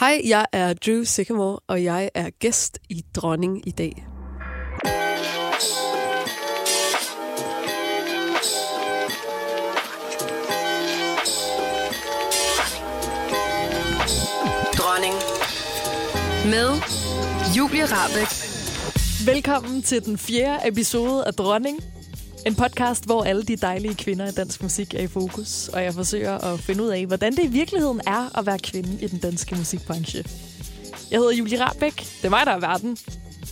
Hej, jeg er Drew Sycamore, og jeg er gæst i Dronning i dag. Dronning. Med Julie Rabeck. Velkommen til den fjerde episode af Dronning. En podcast, hvor alle de dejlige kvinder i dansk musik er i fokus, og jeg forsøger at finde ud af, hvordan det i virkeligheden er at være kvinde i den danske musikbranche. Jeg hedder Julie Rabeck. Det er mig, der er verden.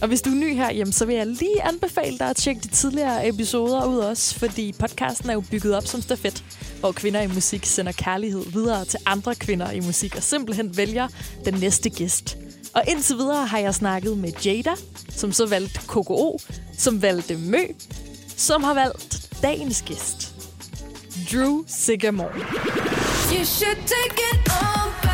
Og hvis du er ny her, jamen, så vil jeg lige anbefale dig at tjekke de tidligere episoder ud også, fordi podcasten er jo bygget op som stafet, hvor kvinder i musik sender kærlighed videre til andre kvinder i musik og simpelthen vælger den næste gæst. Og indtil videre har jeg snakket med Jada, som så valgte KKO, som valgte Mø, som har valgt dagens gæst. Drew Sigamore. You should take it all back.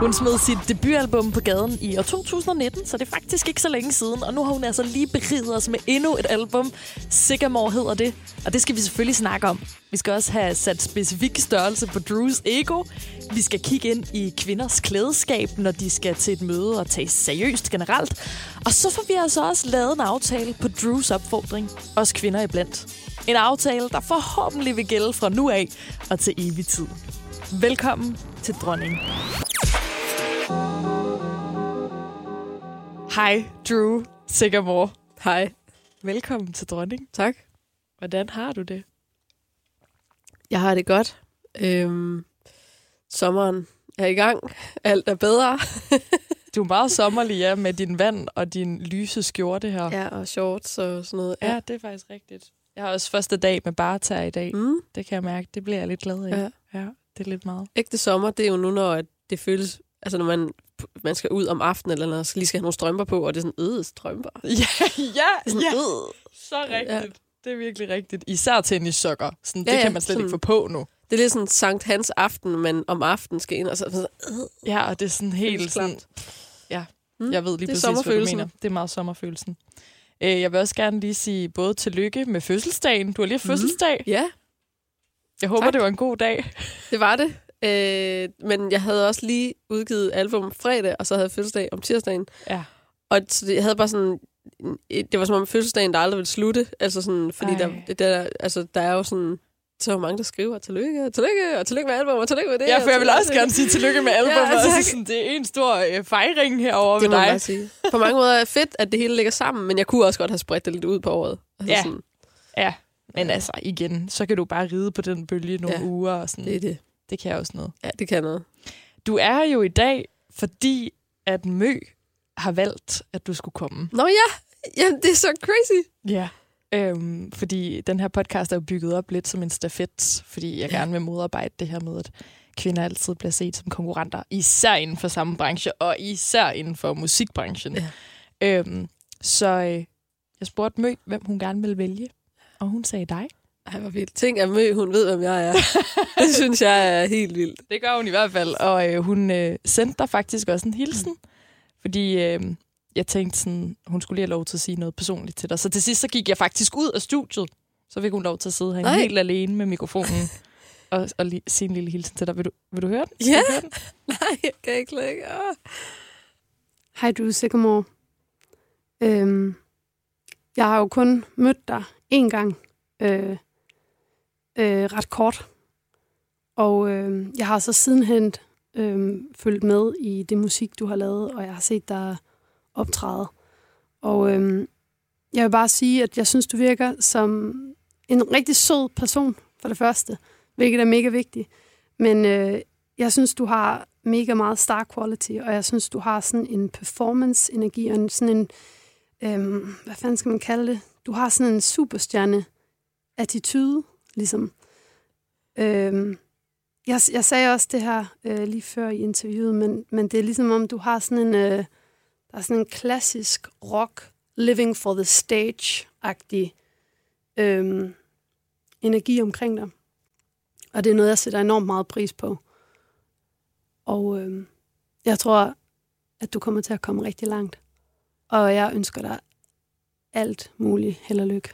Hun smed sit debutalbum på gaden i år 2019, så det er faktisk ikke så længe siden. Og nu har hun altså lige beriget os med endnu et album. Sigamore hedder det. Og det skal vi selvfølgelig snakke om. Vi skal også have sat specifik størrelse på Drews ego. Vi skal kigge ind i kvinders klædeskab, når de skal til et møde og tage seriøst generelt. Og så får vi altså også lavet en aftale på Drews opfordring. Os kvinder iblandt. En aftale, der forhåbentlig vil gælde fra nu af og til evig tid. Velkommen til Dronning. Hej, Drew Sigamore. Hej. Velkommen til Dronning. Tak. Hvordan har du det? Jeg har det godt. Øhm, sommeren er i gang. Alt er bedre. Du er meget sommerlig, ja, med din vand og din lyse skjorte her. Ja, og shorts og sådan noget. ja det er faktisk rigtigt. Jeg har også første dag med barter i dag. Mm. Det kan jeg mærke. Det bliver jeg lidt glad af. Ja. ja det er lidt meget. Ægte sommer, det er jo nu, når at det føles... Altså, når man, man skal ud om aftenen, eller man lige skal have nogle strømper på, og det er sådan, øh, strømper. Det Ja, ja, er sådan, ja. øh. Så rigtigt. Det er virkelig rigtigt. Især tennissokker. Sådan, det Ja, ja, kan man slet sådan- ikke få på nu. Det er lidt sådan Sankt Hans aften, men om aftenen skal ind, og så sådan, øh, Ja, og det er sådan helt føles sådan... klamt. Ja, Mm, jeg ved lige det er præcis, hvad du mener. Det er meget sommerfølelsen. Øh, Jeg vil også gerne lige sige både tillykke med fødselsdagen. Du har lige haft fødselsdag. Ja, Jeg håber, Tak. det var en god dag. det var det. Øh, men jeg havde også lige udgivet album fredag, og så havde jeg fødselsdag om tirsdagen. Ja. Og så jeg havde bare sådan... Det var som om fødselsdagen, der aldrig ville slutte. Altså sådan, fordi Ej. der, der, altså, der er jo sådan... Så mange, der skriver, tillykke, tillykke, og tillykke med album, og tillykke med det. Ja, og for jeg vil også gerne sige tillykke med albumet. Ja, altså, sådan, det er en stor øh, fejring herovre Det ved dig. sige. På mange måder er det fedt, at det hele ligger sammen, men jeg kunne også godt have spredt det lidt ud på året. Altså Ja. Sådan, Ja, men altså igen, så kan du bare ride på den bølge nogle Ja, uger. Og sådan. det er det. Det kan jeg også noget. Ja, det kan noget. Du er jo i dag, fordi at Mø har valgt, at du skulle komme. Nå ja, Jamen, det er så crazy. Ja. Øhm, fordi den her podcast er jo bygget op lidt som en stafet, fordi jeg Ja. gerne vil modarbejde det her med, at kvinder altid bliver set som konkurrenter, især inden for samme branche, og især inden for musikbranchen. Ja. Øhm, så øh, jeg spurgte Mø, hvem hun gerne ville vælge, og hun sagde dig. Ej, hvor vildt. Tænk, at Mø, hun ved, hvem jeg er. det synes jeg er helt vildt. Det gør hun i hvert fald, og øh, hun øh, sendte dig faktisk også en hilsen, mm. fordi øh, jeg tænkte sådan, hun skulle lige have lov til at sige noget personligt til dig. Så til sidst så gik jeg faktisk ud af studiet, så fik hun lov til at sidde her helt alene med mikrofonen og, og lige, sige en lille hilsen til dig. Vil du, vil du høre den? Ja. du høre den? Nej, jeg kan ikke lægge. Hej du, Sycamore. Øhm, jeg har jo kun mødt dig én gang. Øh, øh, ret kort. Og øh, jeg har så sidenhen øh, fulgt med i det musik, du har lavet, og jeg har set dig optræde. Og øh, jeg vil bare sige, at jeg synes, du virker som en rigtig sød person, for det første, hvilket er mega vigtigt. Men øh, jeg synes, du har mega meget star quality, og jeg synes, du har sådan en performance-energi, og en, sådan en, øhm, hvad fanden skal man kalde det? Du har sådan en superstjerne-attitude, ligesom. Øhm, jeg, jeg sagde også det her øh, lige før i interviewet, men, men det er ligesom om, du har sådan en, øh, der er sådan en klassisk rock, living for the stage-agtig øhm, energi omkring dig. Og det er noget, jeg sætter enormt meget pris på. Og øh, jeg tror, at du kommer til at komme rigtig langt. Og jeg ønsker dig alt muligt held og lykke.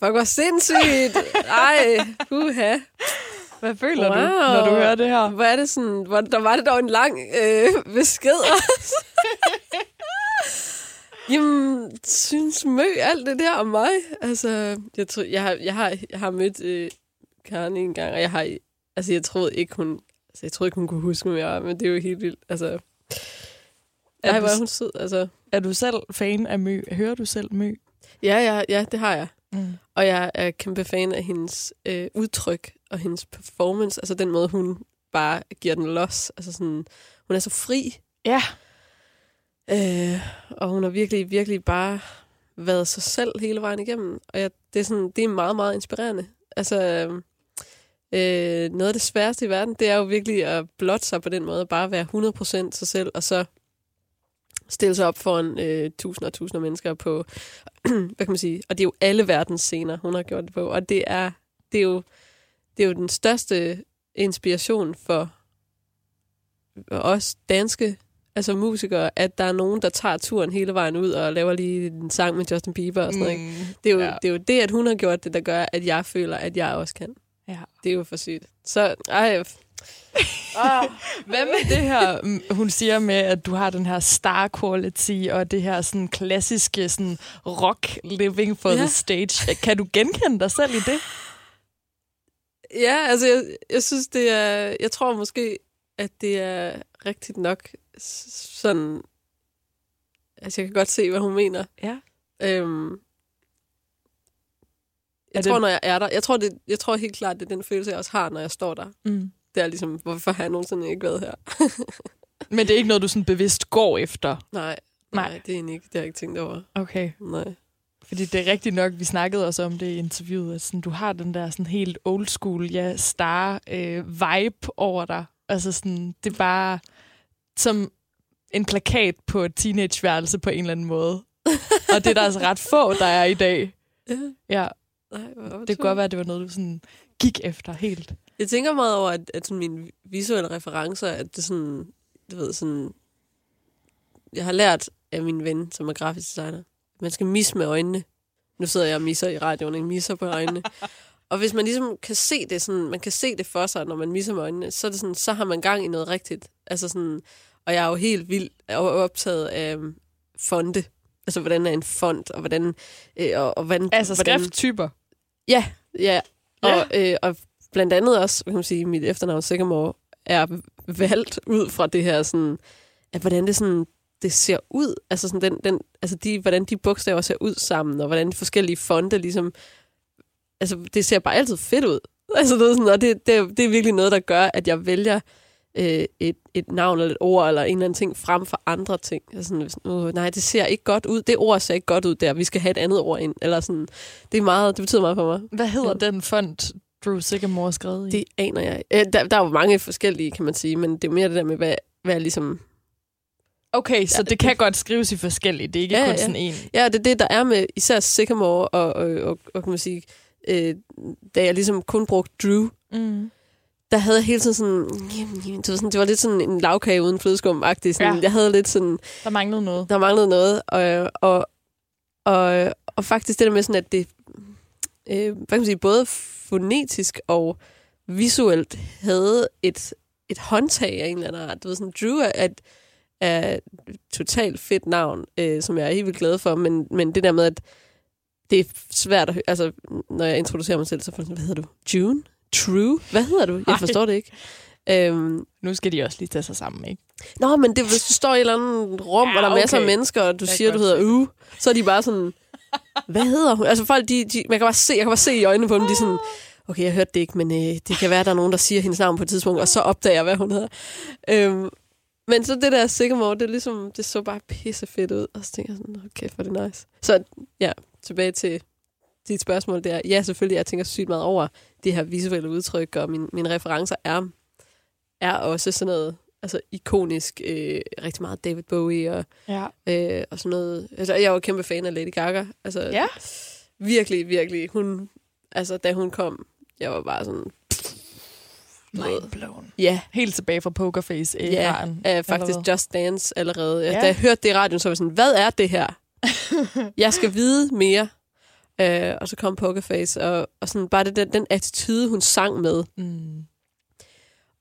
Fuck, hvor sindssygt. Ej, uha. Hvad føler Wow. du, når du hører det her? Hvor er det sådan, hvor, der var det dog en lang øh, besked også. Jamen, synes Mø alt det der om mig? Altså, jeg, tror, jeg, har, jeg, har, jeg har mødt øh, Karen en gang, og jeg har, altså, jeg troede ikke, hun, altså, jeg troede ikke, hun kunne huske mig, jeg, men det er jo helt vildt. Altså, Er Ej, hvor er hun sød. Altså, Er du selv fan af Mø? Hører du selv Mø? ja, ja, ja, det har jeg. Mm. Og jeg er kæmpe fan af hendes øh, udtryk og hendes performance. Altså den måde, hun bare giver den los. Altså sådan, hun er så fri. Ja. Øh, og hun har virkelig, virkelig bare været sig selv hele vejen igennem. Og jeg, det, er sådan, det er meget, meget inspirerende. Altså, øh, noget af det sværeste i verden, det er jo virkelig at blotte sig på den måde. Bare være 100% sig selv, og så stille sig op foran øh, tusinder og tusinder af mennesker på, hvad kan man sige, og det er jo alle verdens scener, hun har gjort det på. Og det er, det er, jo, det er jo den største inspiration for os danske altså musikere, at der er nogen, der tager turen hele vejen ud og laver lige en sang med Justin Bieber og sådan noget. Ikke? Mm. Det, er jo, Ja. det er jo det, at hun har gjort det, der gør, at jeg føler, at jeg også kan. Ja. Det er jo for sygt. Så, ej, ah, Hvad med det her, hun siger med, at du har den her star quality, og det her sådan klassiske sådan rock living for Ja. the stage. Kan du genkende dig selv i det? Ja, altså jeg, jeg synes, det er... Jeg tror måske, at det er rigtigt nok sådan... Altså jeg kan godt se, hvad hun mener. Ja. Øhm, Er jeg det- tror, når jeg er der... Jeg tror, det, jeg tror helt klart, det er den følelse, jeg også har, når jeg står der. Mm. Det er ligesom, hvorfor har jeg nogensinde ikke været her? Men det er ikke noget, du sådan bevidst går efter? Nej, Nej. nej, det er ikke. Det har jeg ikke tænkt over. Okay. Nej. Fordi det er rigtigt nok, vi snakkede også om det i interviewet, at sådan, du har den der sådan helt old school, ja, star øh, vibe over dig. Altså sådan, det er bare som en plakat på et teenageværelse på en eller anden måde. Og det er der altså ret få, der er i dag. Ja. Ja, Nej, det kan godt være, at det var noget, du sådan gik efter helt. Jeg tænker meget over, at, at sådan mine visuelle referencer, at det sådan, du ved, sådan... Jeg har lært af min ven, som er grafisk designer, at man skal misse med øjnene. Nu sidder jeg og misser i radioen, ikke? Misser på øjnene. og hvis man ligesom kan se det, sådan, man kan se det for sig, når man misser med øjnene, så, er det sådan, så har man gang i noget rigtigt. Altså sådan, og jeg er jo helt vildt optaget af øhm, fonte. Altså, hvordan er en font, og hvordan... Øh, og, og hvordan, Altså hvordan, skrifttyper. Ja, ja. Ja. Og, øh, og blandt andet også, kan man sige, mit efternavn Sigamore er valgt ud fra det her sådan, at hvordan det sådan det ser ud, altså sådan den, den altså de, hvordan de bogstaver ser ud sammen, og hvordan de forskellige fonte ligesom, altså det ser bare altid fedt ud. Altså det er sådan, og det, det, det er virkelig noget, der gør, at jeg vælger øh, et, et navn eller et ord eller en eller anden ting frem for andre ting. Sådan, uh, nej, det ser ikke godt ud. Det ord ser ikke godt ud der. Vi skal have et andet ord ind. Eller sådan, det er meget, det betyder meget for mig. Hvad hedder den font, Drew Sigamore skrevet i? Det aner jeg. ikke. Øh, Der, der er jo mange forskellige, kan man sige, men det er mere det der med, hvad, hvad ligesom... Okay, så Ja, det kan godt skrives i forskellige. Det er ikke Ja, kun ja. sådan en. Ja, det er det, der er med især Sycamore, og, og, og, og kan man sige, øh, da jeg ligesom kun brugte Drew, Mm. Der havde jeg hele tiden sådan, jamen, jamen, det, var sådan det var lidt sådan en lavkage uden flødeskum-agtig. Sådan, Ja. Jeg havde lidt sådan, Der manglede noget. der manglede noget, og, og, og, og faktisk det der med sådan, at det, øh, hvad kan man sige, både fonetisk og visuelt havde et, et håndtag af en eller anden art. Du ved, sådan, Drew er et, er et totalt fedt navn, øh, som jeg er helt vildt glad for, men, men det der med, at det er svært at altså, når jeg introducerer mig selv, så får jeg sådan, hvad hedder du? June? True? Hvad hedder du? Jeg Ej. forstår det ikke. Øhm, Nu skal de også lige tage sig sammen, ikke? Nå, men det, hvis du står i et eller andet rum, Ja, hvor der er masser af okay. mennesker, og du siger, du hedder Uge, så er de bare sådan, hvad hedder hun? Altså folk, de, de, man kan bare se, jeg kan bare se i øjnene på dem, de er sådan, okay, jeg hørte det ikke, men øh, det kan være, at der er nogen, der siger hendes navn på et tidspunkt, og så opdager jeg, hvad hun hedder. Øhm, men så det der Sycamore, det er ligesom, det så bare pisse fedt ud, og så tænker jeg sådan, okay, for det er nice. Så ja, tilbage til dit spørgsmål der. Ja, selvfølgelig, jeg tænker sygt meget over det her visuelle udtryk, og min, mine referencer er, er også sådan noget altså ikonisk, øh, rigtig meget David Bowie og, Ja. øh, og sådan noget. Altså, jeg var kæmpe fan af Lady Gaga. Altså, Ja. Virkelig, virkelig. Hun, altså, da hun kom, jeg var bare sådan, Mindblown. ja, Helt tilbage fra Pokerface ja, æraen er faktisk? Just Dance allerede. Ja. Ja. Da jeg hørte det i radioen, så var jeg sådan, hvad er det her? jeg skal vide mere. Øh, og så kom Pokerface, og, og sådan bare det der, den attitude, hun sang med, Mm.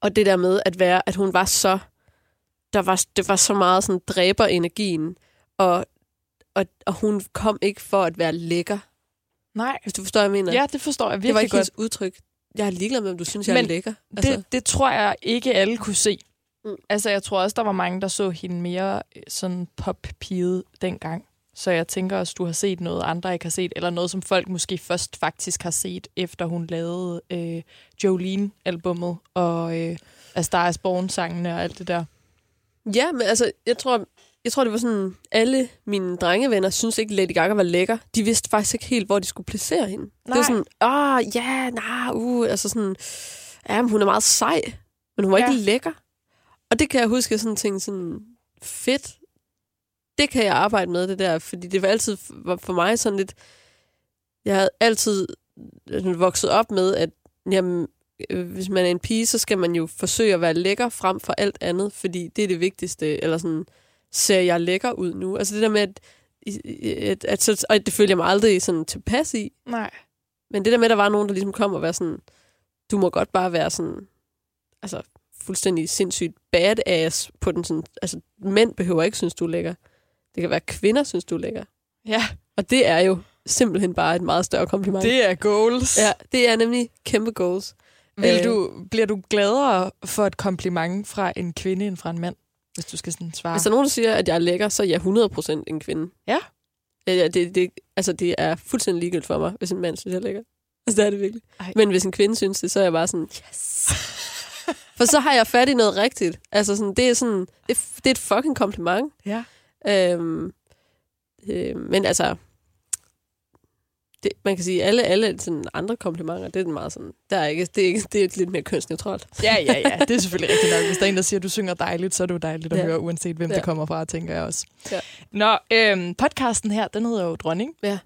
og det der med at være, at hun var så, der var, det var så meget sådan dræber energien, og, og, og hun kom ikke for at være lækker, Nej. hvis du forstår, hvad jeg mener. Ja, det forstår jeg det var virkelig ikke godt. hendes udtryk. Jeg er ligeglad med, om du synes, jeg er Men lækker. Altså, Det, det tror jeg ikke alle kunne se. Mm. Altså, jeg tror også, der var mange, der så hende mere øh, sådan pop dengang. Så jeg tænker også, du har set noget, andre ikke har set, eller noget, som folk måske først faktisk har set, efter hun lavede øh, Jolene-albummet og øh, A Star is Born-sangene og alt det der. Ja, men altså, jeg tror, jeg tror, det var sådan, alle mine drengevenner synes ikke, Lady Gaga var lækker. De vidste faktisk ikke helt, hvor de skulle placere hende. Det var Nej. sådan, åh, ja, nah, uh, altså sådan, ja, men hun er meget sej, men hun var ja. Ikke lækker. Og det kan jeg huske, sådan ting sådan, fedt, det kan jeg arbejde med, det der, fordi det var altid var for mig sådan lidt, jeg havde altid øh, vokset op med, at jamen, øh, hvis man er en pige, så skal man jo forsøge at være lækker frem for alt andet, fordi det er det vigtigste, eller sådan, ser jeg lækker ud nu? Altså det der med, at, at, at, så, og det følger jeg mig aldrig sådan tilpas i, Nej. men det der med, at der var nogen, der ligesom kom og var sådan, du må godt bare være sådan, altså fuldstændig sindssygt badass på den sådan, altså mænd behøver ikke synes, du er lækker. Det kan være, at kvinder synes, du er lækker. Ja, Og det er jo simpelthen bare et meget større kompliment. det er goals. Ja, det er nemlig kæmpe goals. Vil Øh. du, bliver du gladere for et kompliment fra en kvinde end fra en mand, hvis du skal sådan svare? Hvis der er nogen, der siger, at jeg er lækker, så er jeg 100% en kvinde. Ja. Ja, det, det, altså, det er fuldstændig ligegyldigt for mig, hvis en mand synes, jeg er lækker. Altså, det er det virkelig. Ej. Men hvis en kvinde synes det, så er jeg bare sådan, yes. For så har jeg fat i noget rigtigt. Altså, sådan, det, er sådan, det, det er et fucking kompliment. Ja. Øhm, øh, men altså, det, man kan sige, alle, alle sådan andre komplimenter, det er meget sådan, der er ikke, det er, ikke, det er lidt mere kønsneutralt. Ja, ja, ja. Det er selvfølgelig rigtigt nok. Hvis der er en, der siger, at du synger dejligt, så er det jo dejligt at Ja. høre, uanset hvem ja. det kommer fra, tænker jeg også. Ja. Nå, øhm, podcasten her, den hedder jo Dronning. Ja.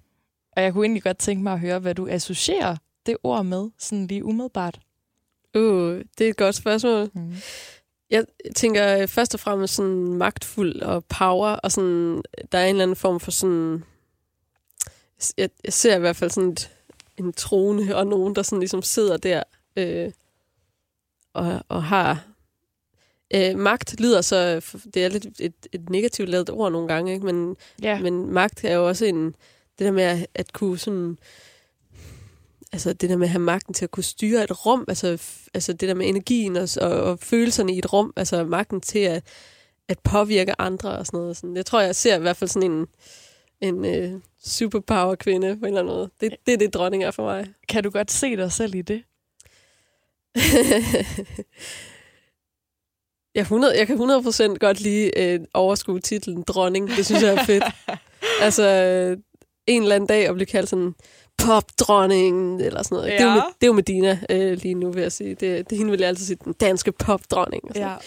Og jeg kunne egentlig godt tænke mig at høre, hvad du associerer det ord med, sådan lige umiddelbart. Uh, det er et godt spørgsmål. Mm. Jeg tænker øh, først og fremmest sådan magtfuld og power, og sådan, der er en eller anden form for sådan... Jeg, jeg ser i hvert fald sådan et, en trone, og nogen, der sådan ligesom sidder der øh, og, og har... Øh, magt lyder så... Det er lidt et, et negativt lavet ord nogle gange, ikke? Men, Ja. men magt er jo også en... Det der med at, at kunne sådan... Altså det der med at have magten til at kunne styre et rum, altså, altså det der med energien og, og, og følelserne i et rum, altså magten til at, at påvirke andre og sådan noget. Sådan. Jeg tror, jeg ser i hvert fald sådan en, en øh, superpower-kvinde på en eller anden måde. Det, det er det, dronning er for mig. Kan du godt se dig selv i det? jeg, 100, jeg kan 100% godt lide øh, overskue titlen dronning. Det synes jeg er fedt. altså, øh, en eller anden dag at blive kaldt sådan popdronning eller sådan noget. Det, er jo, Ja. med- det er jo Medina øh, lige nu, vil jeg sige. Det, det hende vil jeg altid sige, den danske popdronning. og sådan.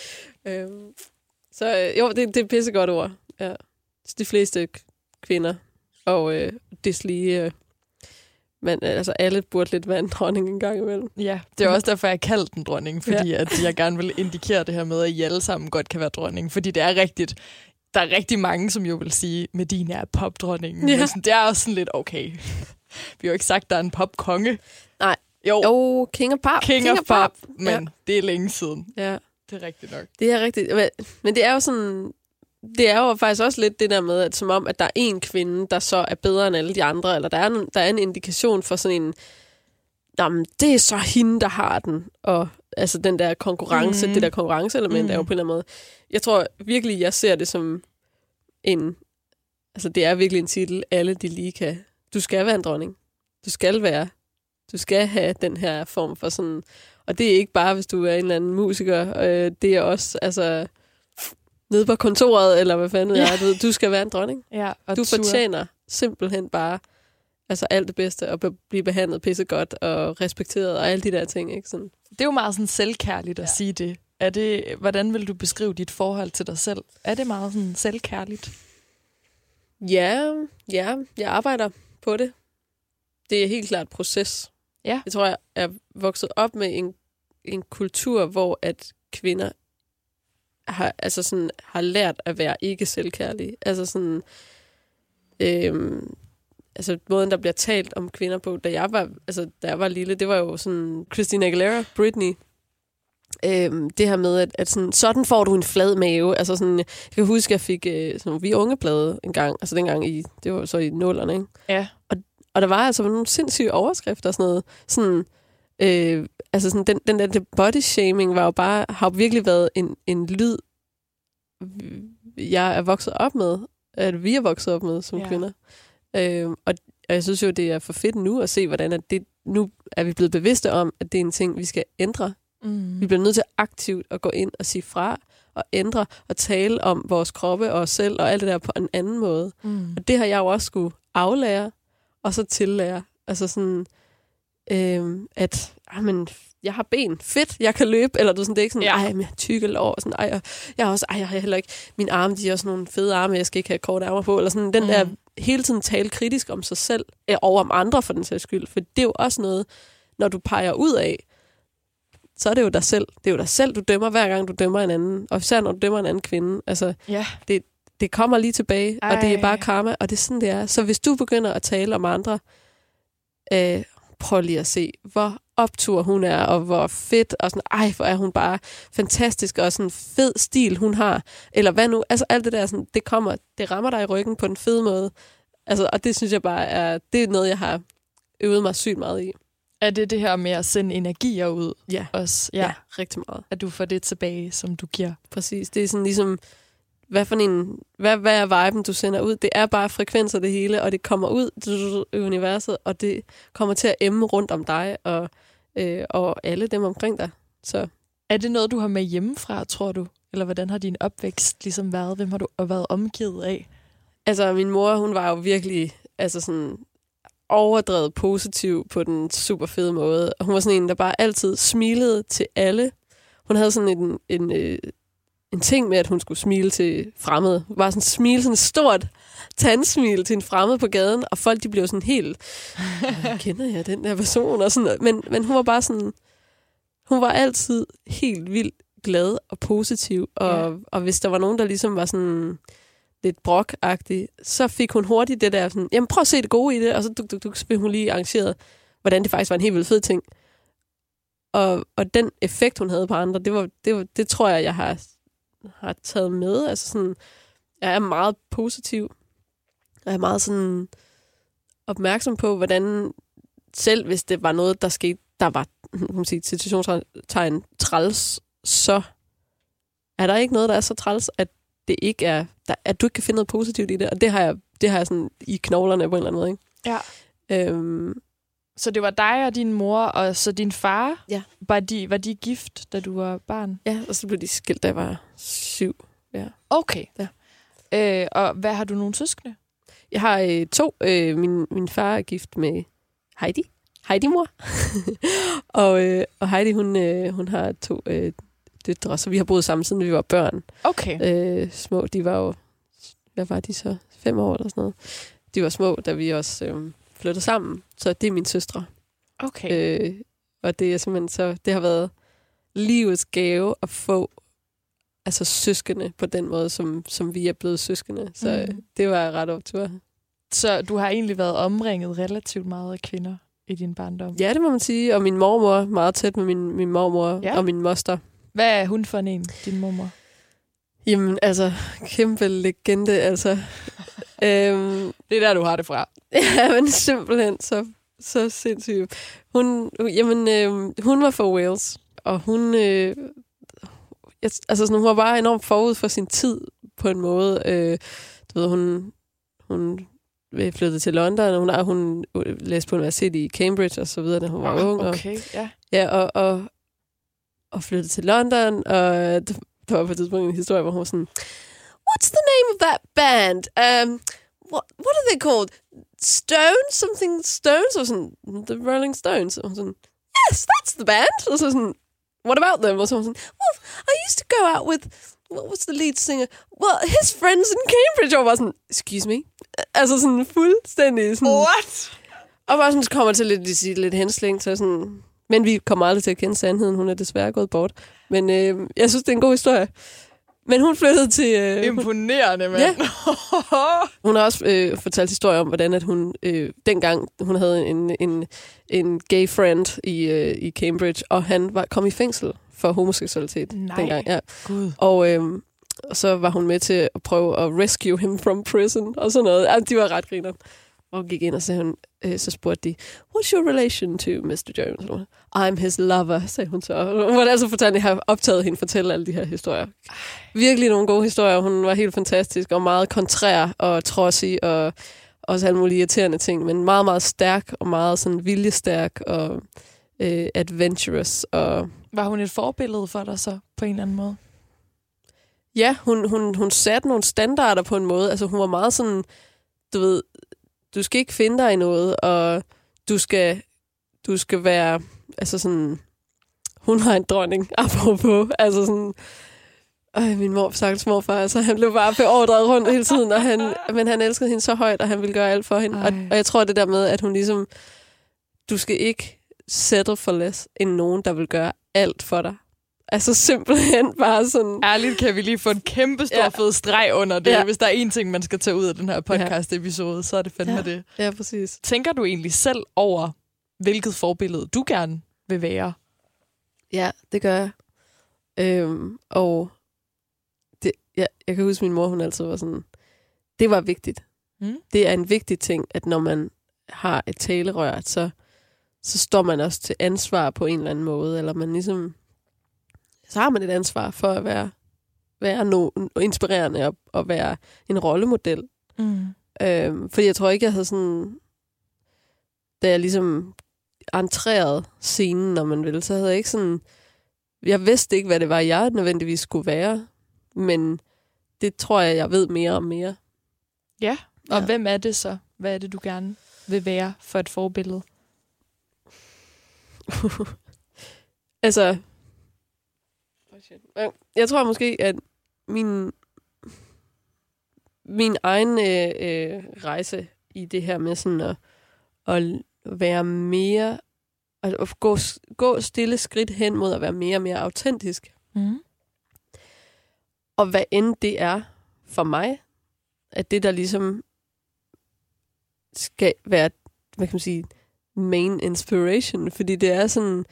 Øhm, så øh, jo, det, det er et pissegodt ord. Ja. Så de fleste kvinder og øh, deslige... Øh, men øh, altså, alle burde lidt være en dronning en gang imellem. Ja, det er også derfor, jeg kaldte den dronning, fordi ja. at jeg gerne vil indikere det her med, at I alle sammen godt kan være dronning. Fordi det er rigtigt. Der er rigtig mange, som jo vil sige, Medina er popdronningen. Ja. Ja. Men sådan, det er også sådan lidt okay. Vi har jo ikke sagt, der er en popkonge. Nej. Jo, Jo, King of Pop. King, of Pop, men Ja. det er længe siden. Ja. Det er rigtigt nok. Det er rigtigt. Men, men det er jo sådan... Det er jo faktisk også lidt det der med, at som om, at der er en kvinde, der så er bedre end alle de andre, eller der er en, der er en indikation for sådan en, jamen, det er så hende, der har den, og altså den der konkurrence, mm. Det der konkurrenceelement mm. er jo Mhm. på en eller anden måde. Jeg tror virkelig, jeg ser det som en, altså det er virkelig en titel, alle de lige kan. Du skal være en dronning. Du skal være, du skal have den her form for sådan, og det er ikke bare, hvis du er en eller anden musiker, øh, det er også, altså, nede på kontoret, eller hvad fanden Ja. er, du, du skal være en dronning. Ja, og Du tur. fortjener simpelthen bare altså alt det bedste, og be- blive behandlet pissegodt og respekteret, og alle de der ting, ikke? Sådan. Det er jo meget sådan selvkærligt at Ja. sige det. Er det, hvordan vil du beskrive dit forhold til dig selv? Er det meget sådan selvkærligt? Ja, ja, jeg arbejder på det. Det er helt klart proces. Ja. Jeg tror, jeg er vokset op med en, en kultur, hvor at kvinder har, altså sådan, har lært at være ikke selvkærlige. Altså sådan, øhm, altså måden, der bliver talt om kvinder på, da jeg var, altså, da jeg var lille, det var jo sådan Christina Aguilera, Britney, Øhm, det her med, at, at sådan, sådan får du en flad mave. Altså sådan, jeg kan huske, at jeg fik øh, sådan, vi unge blade en gang, altså dengang i, det var så i nullerne, ikke? Ja. Og der var altså nogle sindssyge overskrifter og sådan noget. Sådan, øh, altså sådan, den, den der body shaming var jo bare, har jo virkelig været en, en lyd, jeg er vokset op med, at vi er vokset op med som ja. kvinder. Øh, og, og jeg synes jo, det er for fedt nu at se, hvordan at det, nu er vi blevet bevidste om, at det er en ting, vi skal ændre. Mm. Vi bliver nødt til aktivt at gå ind og sige fra, og ændre, og tale om vores kroppe og os selv, og alt det der på en anden måde. Mm. Og det har jeg jo også skulle aflære, og så tillære. Altså sådan, øhm, at ah, men, jeg har ben, fedt, jeg kan løbe, eller du sådan, det er ikke sådan, Ja. ej, men jeg har tykke lår, sådan, ej, og jeg har også, ej, jeg har heller ikke, mine arme, de er også nogle fede arme, jeg skal ikke have korte arme på, eller sådan, den Mm. mm. der hele tiden tale kritisk om sig selv, øh, og om andre for den sags skyld, for det er jo også noget, når du peger ud af, så er det jo dig selv. Det er jo dig selv, du dømmer hver gang, du dømmer en anden. Og især når du dømmer en anden kvinde. Altså, Ja. det kommer lige tilbage, Ej. og det er bare karma, og det er sådan, det er. Så hvis du begynder at tale om andre, øh, prøv lige at se, hvor optur hun er, og hvor fedt, og sådan, ej, hvor er hun bare fantastisk, og sådan fed stil, hun har. Eller hvad nu? Altså alt det der, sådan, det kommer, det rammer dig i ryggen på en fed måde. Altså, og det synes jeg bare er, det er noget, jeg har øvet mig sygt meget i. Er det det her med at sende energier ud Ja, også? Ja. ja. rigtig meget. At du får det tilbage, som du giver. Præcis. Det er sådan ligesom, hvad for en, hvad, hvad er viben, du sender ud? Det er bare frekvenser det hele, og det kommer ud i universet, og det kommer til at emme rundt om dig, og, øh, og alle dem omkring dig. Så Er det noget, du har med hjemmefra, tror du? Eller hvordan har din opvækst ligesom været? Hvem har du været omgivet af? altså, min mor, hun var jo virkelig, altså sådan, overdrevet positiv på den super fede måde. Og Hun var sådan en, der bare altid smilede til alle. Hun havde sådan en, en, øh, en ting med, at hun skulle smile til fremmede. Hun var sådan smile, sådan stort tandsmil til en fremmed på gaden, og folk de blev sådan helt, "Øh, kender jeg den der person? Og sådan, men, men hun var bare sådan, hun var altid helt vildt glad og positiv, og, Ja. og hvis der var nogen, der ligesom var sådan lidt brok så fik hun hurtigt det der sådan, jamen prøv at se det gode i det, og så, duk, duk, duk, så blev hun lige arrangeret, hvordan det faktisk var en helt vildt fed ting. Og, og den effekt, hun havde på andre, det, var, det, var, det tror jeg, jeg har, har taget med. Altså sådan, jeg er meget positiv. Jeg er meget sådan opmærksom på, hvordan selv hvis det var noget, der skete, der var, kan sige, situationstegn træls, så er der ikke noget, der er så træls, at det ikke er, der, at du ikke kan finde noget positivt i det. Og det har jeg, det har jeg sådan i knoglerne på en eller anden måde. Ikke? Ja. Øhm, Så det var dig og din mor, og så din far? Ja. Var de, var de gift, da du var barn? ja, og så blev de skilt, da jeg var syv. Okay. Ja. Øh, og hvad har du nogle søskende? Jeg har øh, to. Øh, min, min far er gift med Heidi. Heidi mor. og, øh, og Heidi, hun, øh, hun har to øh, døtre, så vi har boet sammen, siden vi var børn. Okay. Øh, små, de var jo, hvad var de så? Fem år eller sådan noget. De var små, da vi også øh, flyttede sammen. Så det er mine søstre. Okay. Øh, og det er simpelthen så, det har været livets gave at få altså søskende på den måde, som, som vi er blevet søskende. Så Mm. mm. det var ret optur. Så du har egentlig været omringet relativt meget af kvinder i din barndom? Ja, det må man sige. Og min mormor, meget tæt med min, min mormor ja. og min moster. Hvad er hun for en, din mormor? Jamen, altså, kæmpe legende, altså. øhm, Det er der, du har det fra. ja, men simpelthen så, så sindssygt. Hun, jamen, øh, hun var fra Wales, og hun, øh, jeg, altså sådan, hun var bare enormt forud for sin tid på en måde. Øh, du ved, hun, hun flyttede til London, og hun, og hun læste på universitet i Cambridge og så videre, da hun var ung. Og, Okay, ja. Ja, og, og, og flyttede til London, og der var på et tidspunkt en historie, hvor hun var sådan, What's the name of that band? Um, what, what are they called? Stones? Something Stones? Og sådan, The Rolling Stones. Og sådan, Yes, that's the band. Og så sådan, what about them? Og så sådan, well, I used to go out with, what was the lead singer? Well, his friends in Cambridge. Og var sådan, excuse me? Altså sådan fuldstændig sådan... What? Og bare sådan, så kommer til lidt, lidt, lidt hensling, så sådan... Men vi kommer aldrig til at kende sandheden. Hun er desværre gået bort. Men øh, jeg synes, det er en god historie. Men hun flyttede til... Øh, Imponerende, mand. Ja. hun har også øh, fortalt historier om, hvordan at hun øh, dengang hun havde en, en, en gay friend i, øh, i Cambridge, og han var kom i fængsel for homoseksualitet Nej. dengang. Ja. Gud. Og, og så var hun med til at prøve at rescue him from prison og sådan noget. Altså, de var ret griner. Og hun gik ind og sagde hun, øh, så spurgte de, what's your relation to Mr. Jones? Og I'm his lover, sagde hun så. Og Hun var altså fortalt, at jeg har optaget hende fortælle alle de her historier. Virkelig nogle gode historier. Hun var helt fantastisk og meget kontrær og trodsig og også alle mulige irriterende ting, men meget, meget stærk og meget sådan viljestærk og øh, adventurous og Var hun et forbillede for dig så, på en eller anden måde? Ja, hun, hun, hun satte nogle standarder på en måde. Altså, hun var meget sådan, du ved, du skal ikke finde dig i noget, og du skal, du skal være, altså sådan, hun var en dronning, apropos, altså sådan, øj, min mor, sagtens morfar, altså han blev bare beordret rundt hele tiden, og han, men han elskede hende så højt, og han ville gøre alt for hende. Og, og jeg tror det der med, at hun ligesom, du skal ikke settle for less end nogen, der vil gøre alt for dig. Altså simpelthen bare sådan, Ærligt kan vi lige få en kæmpe stor Ja. fed streg under det. Ja. Hvis der er én ting, man skal tage ud af den her podcast-episode, så er det fandme Ja. det. ja, præcis. Tænker du egentlig selv over, hvilket forbillede du gerne vil være? Ja, det gør jeg. Øhm, og det, ja, jeg kan huske, min mor hun altid var sådan, det var vigtigt. Mm. Det er en vigtig ting, at når man har et talerør, så, så står man også til ansvar på en eller anden måde, eller man ligesom, så har man et ansvar for at være, være no, inspirerende og, og være en rollemodel. Mm. Øhm, fordi jeg tror ikke, jeg havde sådan... Da jeg ligesom entrerede scenen, når man vil, så havde jeg ikke sådan... Jeg vidste ikke, hvad det var, jeg nødvendigvis skulle være. Men det tror jeg, jeg ved mere og mere. Ja, og ja. hvem er det så? Hvad er det, du gerne vil være for et forbillede? altså... Jeg tror måske, at min, min egen øh, øh, rejse i det her med sådan at, at være mere... At at gå, gå stille skridt hen mod at være mere og mere autentisk. Mm. Og hvad end det er for mig, at det der ligesom skal være, hvad kan man sige, main inspiration, fordi det er sådan,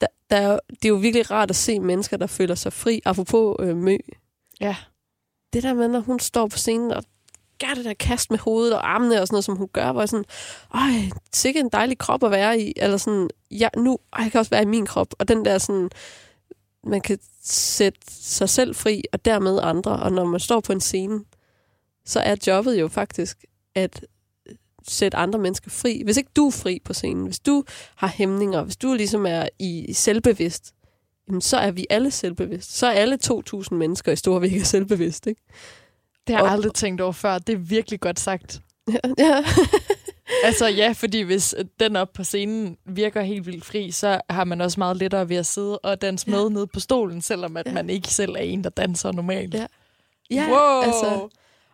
der, der er, det er jo virkelig rart at se mennesker, der føler sig fri, apropos øh, Mø. Ja. Det der med, når hun står på scenen og gør det der kast med hovedet og armene og sådan noget, som hun gør, hvor jeg sådan, ej, sikkert en dejlig krop at være i, eller sådan, ja, nu, ej, jeg kan også være i min krop, og den der sådan, man kan sætte sig selv fri, og dermed andre, og når man står på en scene, så er jobbet jo faktisk at sætte andre mennesker fri. Hvis ikke du er fri på scenen, hvis du har hæmninger, hvis du ligesom er i selvbevidst, jamen så er vi alle selvbevidst. Så er alle 2.000 mennesker i Storvik selvbevidst, ikke? Det har jeg Og- aldrig tænkt over før. Det er virkelig godt sagt. Ja, ja. Altså ja, fordi hvis den op på scenen virker helt vildt fri, så har man også meget lettere ved at sidde og danse med nede på stolen, selvom at Ja. man ikke selv er en, der danser normalt. Ja. ja wow. altså,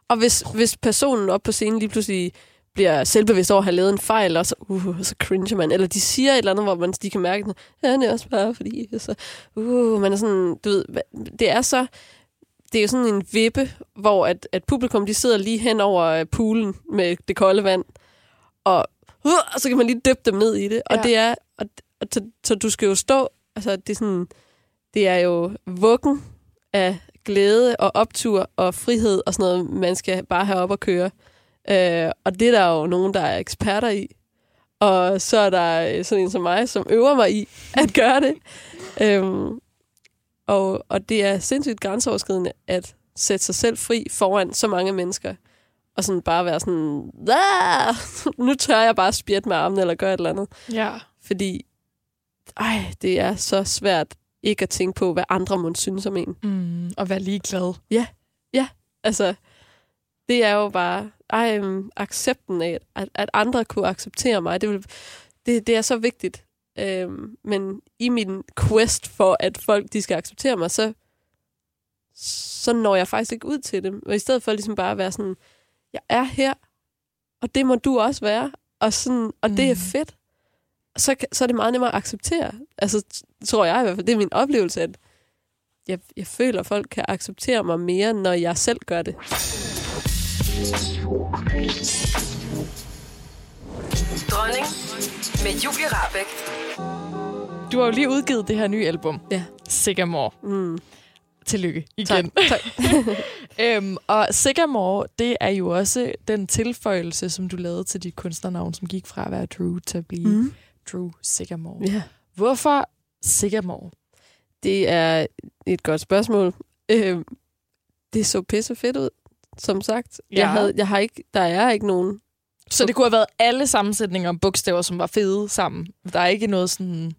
og hvis, hvis personen op på scenen lige pludselig bliver selvbevidst over at have lavet en fejl, og så, uh, så cringer man. Eller de siger et eller andet, hvor man, de kan mærke, ja, det er også bare fordi, så, uh, man er sådan, du ved, det er så, det er jo sådan en vippe, hvor at, at publikum, de sidder lige hen over øh, poolen med det kolde vand, og, uh, og så kan man lige dyppe dem ned i det. Og Ja. det er, og, og, så, så du skal jo stå, altså det er sådan, det er jo vuggen af glæde og optur og frihed og sådan noget, man skal bare have op at køre. Øh, og det er der jo nogen, der er eksperter i. Og så er der øh, sådan en som mig, som øver mig i at gøre det. øhm, og, og det er sindssygt grænseoverskridende at sætte sig selv fri foran så mange mennesker. Og sådan bare være sådan, "Ah, nu tør jeg bare spjætte med armen eller gøre et eller andet. Ja. Fordi, ej, det er så svært ikke at tænke på, hvad andre må synes om en. Mm, og være ligeglad. Altså, det er jo bare ej, um, accepten af, at, at andre kunne acceptere mig. Det, vil, det, det er så vigtigt. Øhm, men i min quest for, at folk de skal acceptere mig, så, så når jeg faktisk ikke ud til dem. Og i stedet for ligesom bare at være sådan, jeg er her, og det må du også være, og, sådan, og det er Mm. fedt. Så, så er det meget nemmere at acceptere. Altså, tror jeg i hvert fald, det er min oplevelse, at jeg, jeg føler, at folk kan acceptere mig mere, når jeg selv gør det. Dronning med Julie Rabeck. Du har jo lige udgivet det her nye album. Ja. Sigamore. Mm. Tillykke igen. Tak. tak. Øhm, og Sigamore, det er jo også den tilføjelse, som du lavede til dit kunstnernavn, som gik fra at være Drew til at blive mm. Drew Sigamore. Ja. Hvorfor Sigamore? Det er et godt spørgsmål. Øh, det så pisse fedt ud, som sagt. Ja. Jeg havde, jeg har ikke, der er ikke nogen... Så det kunne have været alle sammensætninger om bogstaver, som var fede sammen. Der er ikke noget sådan...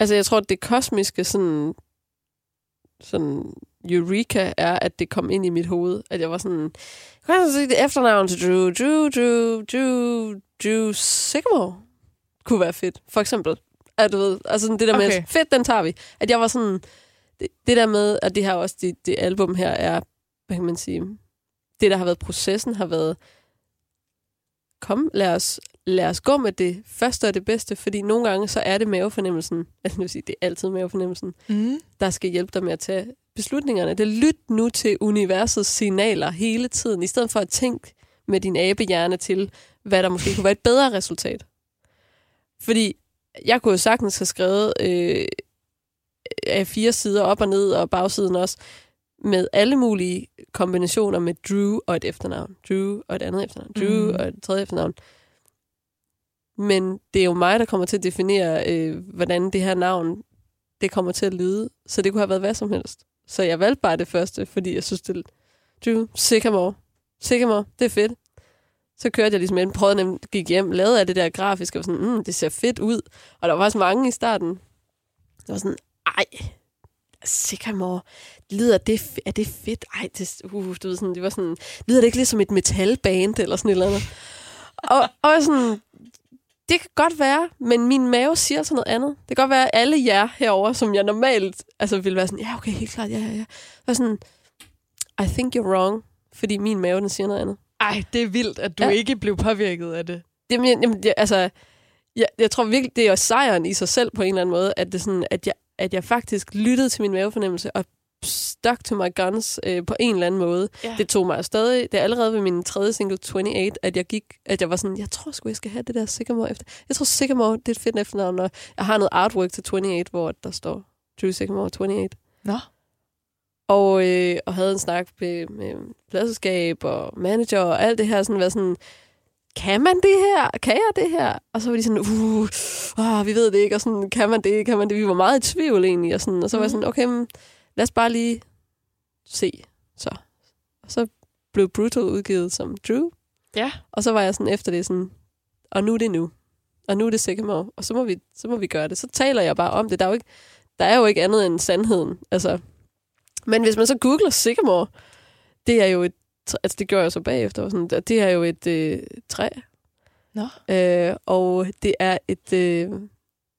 Altså, jeg tror, at det kosmiske sådan, sådan eureka er, at det kom ind i mit hoved. At jeg var sådan, kan jeg sige det efternavn til Drew, Drew, Drew, Drew, Drew Sycamore? Kunne være fedt, for eksempel. At du ved, altså det der Okay. med, fedt, den tager vi. At jeg var sådan, det, det der med, at det her også, det, det album her er, hvad kan man sige, det der har været processen, har været, kom, lad os, lad os gå med det første og det bedste, fordi nogle gange så er det mavefornemmelsen, altså nu vil sige, det er altid mavefornemmelsen, Mm. der skal hjælpe dig med at tage beslutningerne. Det lyt nu til universets signaler hele tiden, i stedet for at tænke med din abehjerne til, hvad der måske kunne være et bedre resultat. Fordi jeg kunne jo sagtens have skrevet øh, af fire sider op og ned, og bagsiden også, med alle mulige kombinationer med Drew og et efternavn. Drew og et andet efternavn. Drew mm. og et tredje efternavn. Men det er jo mig, der kommer til at definere, øh, hvordan det her navn det kommer til at lyde. Så det kunne have været hvad som helst. Så jeg valgte bare det første, fordi jeg synes, det Drew, Sycamore. Sycamore, det er fedt. Så kørte jeg ligesom ind, prøvede nemt, gik hjem, lavede af det der grafiske, og var sådan, mm, det ser fedt ud. Og der var faktisk mange i starten. Der var sådan, ej, Sycamore, lyder det, er det fedt? Ej, det, uh, du ved, sådan, det var sådan, lyder det ikke lidt som et metalband, eller sådan et eller andet? og, og sådan, det kan godt være, men min mave siger så noget andet. Det kan godt være, at alle jer herover, som jeg normalt altså, vil være sådan, ja, okay, helt klart, ja, ja, ja. Var sådan, I think you're wrong, fordi min mave, den siger noget andet. Ej, det er vildt, at du Ja. ikke blev påvirket af det. Jamen, jamen jeg, altså, jeg, jeg tror virkelig, det er sejren i sig selv på en eller anden måde, at, det sådan, at, jeg, at jeg faktisk lyttede til min mavefornemmelse og stuck to my guns øh, på en eller anden måde. Ja. Det tog mig stadig, det er allerede ved min tredje single, 28, at jeg gik, at jeg var sådan, jeg tror sgu, jeg skal have det der Sycamore efter. Jeg tror Sycamore, det er et fedt efternavn, og jeg har noget artwork til 28, hvor der står Drew Sycamore 28. Nå. Og, øh, og havde en snak med, med pladselskab og manager og alt det her, sådan været sådan, kan man det her? Kan jeg det her? Og så var de sådan, uh, uh vi ved det ikke, og sådan, kan man det? Kan man det? Vi var meget i tvivl egentlig, og, sådan, og så var jeg sådan, okay, men lad os bare lige se. Så. Og så blev Brutal udgivet som Drew, Ja. og så var jeg sådan efter det sådan, og nu er det nu. Og nu er det Sycamore, og så må, vi, så må vi gøre det. Så taler jeg bare om det. Der er jo ikke, der er jo ikke andet end sandheden. Altså. Men hvis man så googler Sycamore, det er jo et, altså det gør jeg så bagefter, og sådan, det er jo et øh, træ. Nå. Øh, og det er et øh,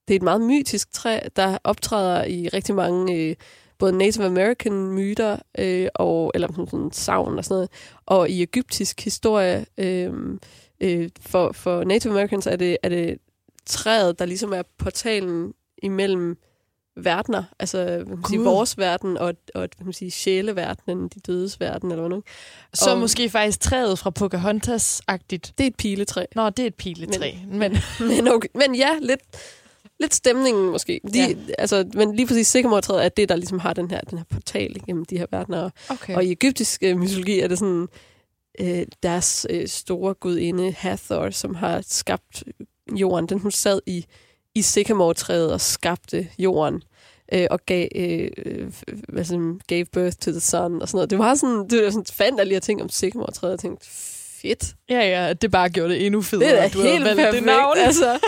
det er et meget mytisk træ, der optræder i rigtig mange øh, både Native American myter øh, og eller sådan, sådan savn og sådan noget, og i egyptisk historie øh, øh, for, for Native Americans er det, er det træet, der ligesom er portalen imellem verdener, altså man sige, vores verden og, og hvad kan man sige, sjæleverdenen, de dødes verden, eller nu. Så Og- måske faktisk træet fra Pocahontas-agtigt. Det er et piletræ. Nå, det er et piletræ. Men, men Men, okay. men ja, lidt, lidt stemningen måske. De, Ja. altså, men lige præcis Sycamore-træet er det, der ligesom har den her, den her portal igennem de her verdener. Og, okay. og i egyptisk øh, mytologi er det sådan øh, deres øh, store gudinde Hathor, som har skabt jorden. Den hun sad i, i Sycamore-træet og skabte jorden. Øh, og gav, øh, sådan, gave birth to the sun og sådan noget. Det var sådan, det var sådan, fandt jeg lige at tænke om Sycamore-træet og tænkte, fedt. ja, ja, det bare gjorde det endnu federe, Det er da du helt perfekt. det navn. Altså.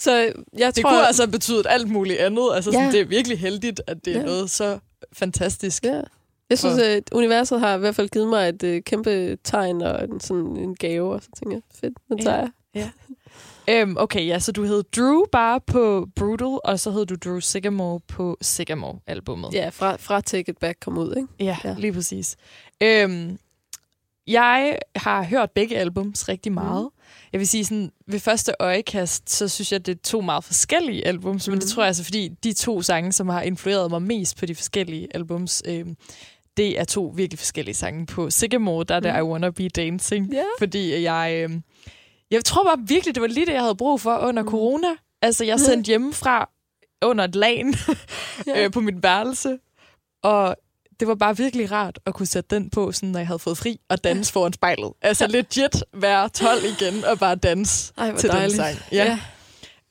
Så jeg Det tror, kunne altså have betydet alt muligt andet. Altså, sådan, Ja. det er virkelig heldigt, at det er Ja. noget så fantastisk. Ja. Jeg synes, Og- at universet har i hvert fald givet mig et øh, kæmpe tegn og en, sådan en gave, og så tænker jeg, fedt, den Ja. tager jeg. Øhm, okay, ja, så du hed Drew bare på Brutal, og så hed du Drew Sigamore på Sigamore-albummet. Ja, fra, fra Take It Back kom ud, ikke? Ja, Ja. lige præcis. Øhm, jeg har hørt begge albums rigtig meget. Mm. Jeg vil sige, sådan, ved første øjekast, så synes jeg, det er to meget forskellige albums, mm. men det tror jeg altså, fordi de to sange, som har influeret mig mest på de forskellige albums, øhm, det er to virkelig forskellige sange. På Sigamore, der er det Mm. I Wanna Be Dancing, Ja. fordi jeg... Øhm, jeg tror bare virkelig, det var lige det, jeg havde brug for under Mm. corona. Altså, jeg sendte hjemmefra under et lag Ja. øh, på mit værelse, og det var bare virkelig rart at kunne sætte den på, sådan, når jeg havde fået fri, og danse foran spejlet. Altså legit være 12 igen og bare danse Ej, til dejligt. den sang. Ja.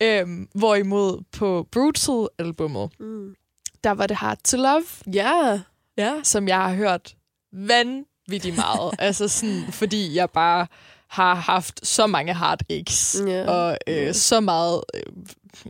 Ja. Øhm, hvorimod på Brutal-albummet, Mm. der var det Hard to Love, Ja. Ja. som jeg har hørt vanvittigt meget. altså sådan, fordi jeg bare har haft så mange heartaches, Ja. og øh, så meget, øh,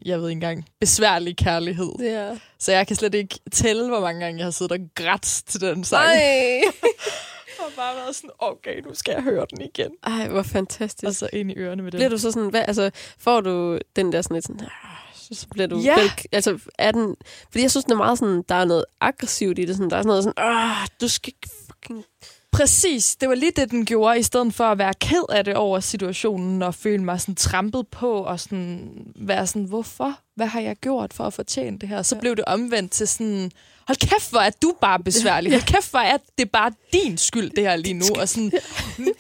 jeg ved ikke engang, besværlig kærlighed. Ja. Så jeg kan slet ikke tælle, hvor mange gange jeg har siddet og grædt til den sang. Ej. Og bare været sådan, okay, nu skal jeg høre den igen. Ej, hvor fantastisk. Og så ind i ørerne med den. Bliver du så sådan, hvad, altså, får du den der sådan lidt sådan, "Ah", så, bliver du Ja. vel, altså, er den, fordi jeg synes, den er meget sådan, der er noget aggressivt i det, sådan, der er sådan noget sådan, ah, du skal fucking, Præcis, det var lige det, den gjorde, i stedet for at være ked af det over situationen, og føle mig sådan trampet på, og sådan være sådan, hvorfor? Hvad har jeg gjort for at fortjene det her? Så Ja. blev det omvendt til sådan, hold kæft, hvor er du bare besværlig. Hold kæft, hvor er det bare din skyld, det her lige nu. Og sådan,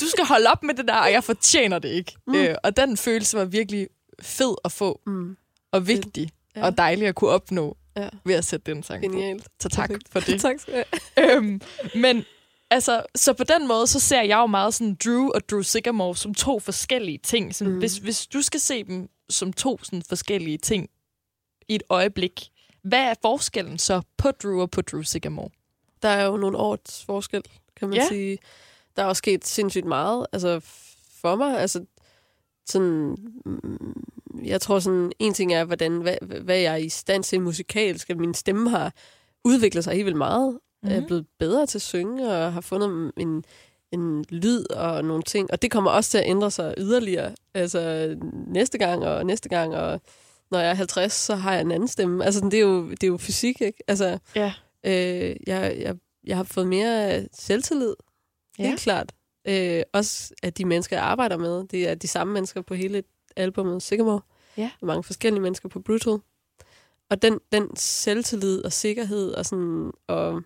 du skal holde op med det der, og jeg fortjener det ikke. Mm. Øh, og den følelse var virkelig fed at få, mm, og vigtig, Ja. og dejlig at kunne opnå Ja. ved at sætte den sang på. genialt. Så tak Perfekt. for det. tak skal du have. øhm, men altså, så på den måde, så ser jeg jo meget sådan Drew og Drew Sigamore som to forskellige ting. Sådan, Mm. mm. hvis, hvis du skal se dem som to sådan forskellige ting i et øjeblik, hvad er forskellen så på Drew og på Drew Sigamore? Der er jo nogle års forskel, kan man Ja. sige. Der er også sket sindssygt meget, altså for mig, altså sådan, mm, jeg tror sådan, en ting er, hvordan, hvad, hvad jeg er i stand til musikalsk, at min stemme har udviklet sig helt vildt meget. Mm-hmm. Er blevet bedre til at synge, og har fundet en, en lyd og nogle ting. Og det kommer også til at ændre sig yderligere. Altså næste gang og næste gang, og når jeg er 50, så har jeg en anden stemme. Altså det er jo, det er jo fysik, ikke? Altså, Ja. Øh, jeg, jeg, jeg har fået mere selvtillid, Ja. helt klart. Øh, også at de mennesker, jeg arbejder med, det er de samme mennesker på hele albumet Sycamore. Ja. Og mange forskellige mennesker på Brutal. Og den, den selvtillid og sikkerhed og, sådan, og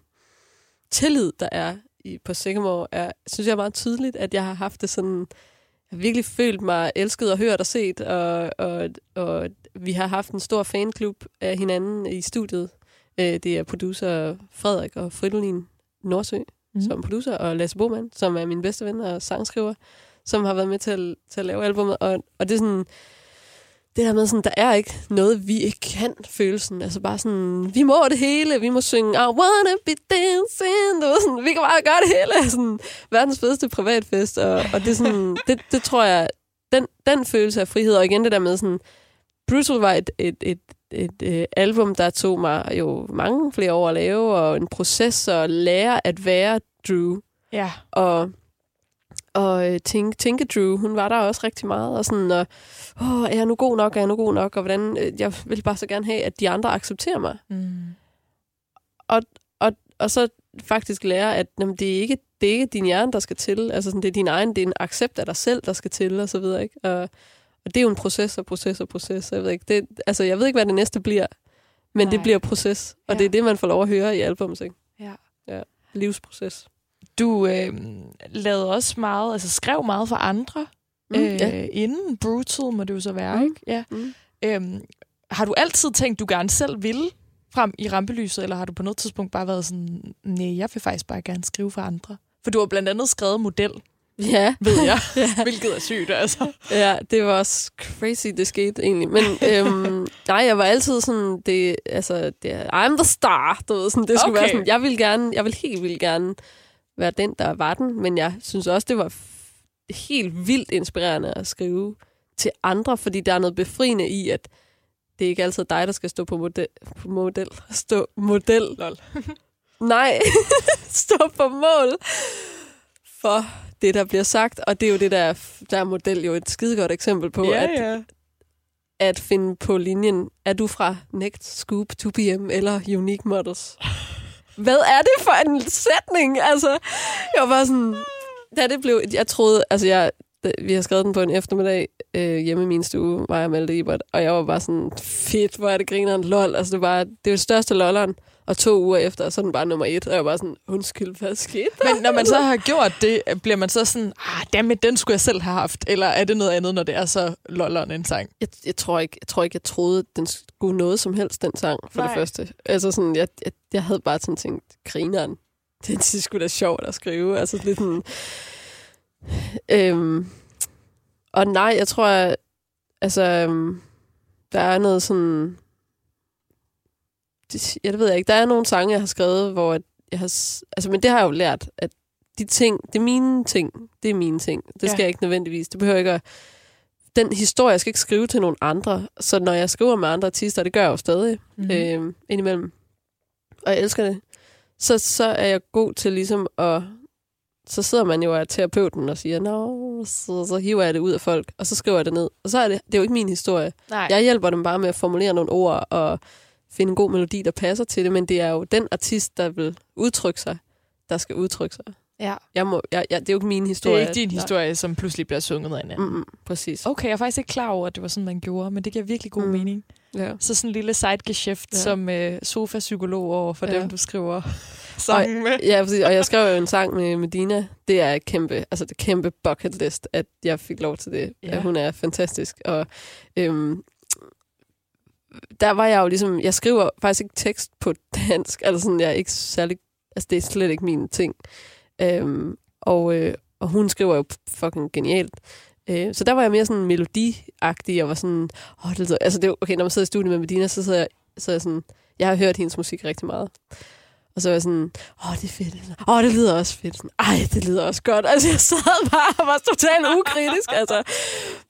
tillid, der er i, på Sycamore, er, synes jeg er meget tydeligt, at jeg har haft det sådan... Jeg har virkelig følt mig elsket og hørt og set, og, og, og vi har haft en stor fanklub af hinanden i studiet. Øh, det er producer Frederik og Fridolin Nordsø, Mhm. mm. som producer, og Lasse Boman, som er min bedste ven og sangskriver, som har været med til at, til at lave albumet. Og, og det er sådan, det der med sådan, der er ikke noget, vi ikke kan følelsen. Altså bare sådan, vi må det hele, vi må synge, I wanna be dancing, du sådan, vi kan bare gøre det hele. Sådan, verdens fedeste privatfest, og, og det er sådan, det, det tror jeg, den, den følelse af frihed, og igen det der med sådan, Brutal var et, et, et, et, et album, der tog mig jo mange flere år at lave, og en proces at lære at være Drew. Ja. Og, og øh, tænke, tænke Drew, hun var der også rigtig meget. Og sådan, og, åh, er jeg nu god nok, er jeg nu god nok? Og hvordan, øh, jeg vil bare så gerne have, at de andre accepterer mig. Mm. Og så faktisk lære, at jamen, det, er ikke, det er ikke din hjerne, der skal til. Altså, sådan, det er din egen, det er en accept af dig selv, der skal til, og så videre. Ikke? Og, og det er jo en proces og proces og proces. Jeg ved ikke, det, altså, jeg ved ikke, hvad det næste bliver, men Nej. det bliver proces. Og Ja. det er det, man får lov at høre i albums. Ikke? Ja. ja. Livsproces. Du øh, lavede også meget, altså skrev meget for andre, Mm, øh, ja. inden Brutal må det jo så være, Mm. ikke? Ja. Mm. Øhm, har du altid tænkt, du gerne selv ville frem i rampelyset, eller har du på noget tidspunkt bare været sådan, nej, jeg vil faktisk bare gerne skrive for andre? For du har blandt andet skrevet model, Ja. ved jeg, ja. hvilket er sygt, altså. Ja, det var også crazy, det skete egentlig. Men øhm, nej, jeg var altid sådan, det, altså, det, er- I'm the star, du ved, sådan, det skulle Okay. være sådan, jeg vil gerne, jeg vil helt vildt gerne være den, der var den, men jeg synes også, det var helt vildt inspirerende at skrive til andre, fordi der er noget befriende i, at det er ikke altid dig, der skal stå på model. På model. Stå model. Lol. Nej, stå på mål for det, der bliver sagt. Og det er jo det, der, der er model jo et skidegodt eksempel på, at ja. at finde på linjen, er du fra Next, Scoop, 2PM eller Unique Models? Hvad er det for en sætning? Altså, jeg var sådan... Da det blev... Jeg troede... Altså, jeg, vi har skrevet den på en eftermiddag øh, hjemme i min stue, var jeg Malte Ebert, og jeg var bare sådan, fedt, hvor er det grineren, lol. Altså, det var, det var det største lolleren, og to uger efter, så er den bare nummer et, og jeg var bare sådan, undskyld, hvad skete der? Men når man så har gjort det, bliver man så sådan, ah, dammit, den skulle jeg selv have haft. Eller er det noget andet, når det er så lolleren en sang? Jeg, jeg, tror ikke, jeg tror ikke, jeg troede, den skulle noget som helst, den sang, for Nej. det første. Altså sådan, jeg, jeg, jeg havde bare sådan tænkt, grineren, det er sgu da sjovt at skrive. Altså lidt sådan... Øhm, og nej, jeg tror, at, altså, øhm, der er noget sådan... Det, jeg ved ikke, der er nogle sange, jeg har skrevet, hvor jeg har... Altså, men det har jeg jo lært, at de ting, det er mine ting, det er mine ting. Det skal Ja. jeg ikke nødvendigvis. Det behøver ikke at den historie, jeg skal ikke skrive til nogen andre. Så når jeg skriver med andre artister, det gør jeg jo stadig Mhm. mm. øh, indimellem, og jeg elsker det, så, så er jeg god til ligesom at... Så sidder man jo og er terapeuten og siger, Nå, så, så hiver jeg det ud af folk, og så skriver jeg det ned. Og så er det, det er jo ikke min historie. Nej. Jeg hjælper dem bare med at formulere nogle ord og finde en god melodi, der passer til det, men det er jo den artist, der vil udtrykke sig, der skal udtrykke sig. ja. Jeg må, jeg, jeg, det er jo ikke min Det historie. er ikke din Nej. historie, som pludselig bliver sunget af en anden. Mm, mm, præcis. Okay, jeg er faktisk ikke klar over, at det var sådan, man gjorde, men det giver virkelig god Mm. mening. Ja. Så sådan en lille sidegeschæft Ja. som øh, sofa-psykolog over for Ja. dem, du skriver sangen med. Ja, præcis. Og jeg skrev jo en sang med Medina. Det er et kæmpe, altså det kæmpe bucket list, at jeg fik lov til det. Ja. Ja. Hun er fantastisk. Og øhm, der var jeg jo ligesom, jeg skriver faktisk ikke tekst på dansk, altså sådan, jeg er ikke særlig, altså det er slet ikke min ting. Øhm, og, øh, og hun skriver jo fucking genialt. Øh, så der var jeg mere sådan melodiagtig, og var sådan, åh, det lyder, altså det okay, når man sidder i studiet med Medina, så sidder jeg, så er jeg sådan, jeg har hørt hendes musik rigtig meget. Og så var jeg sådan, åh, det er fedt. Åh, det lyder også fedt. Sådan, Ej, det lyder også godt. Altså, jeg sad bare og var totalt ukritisk. Altså.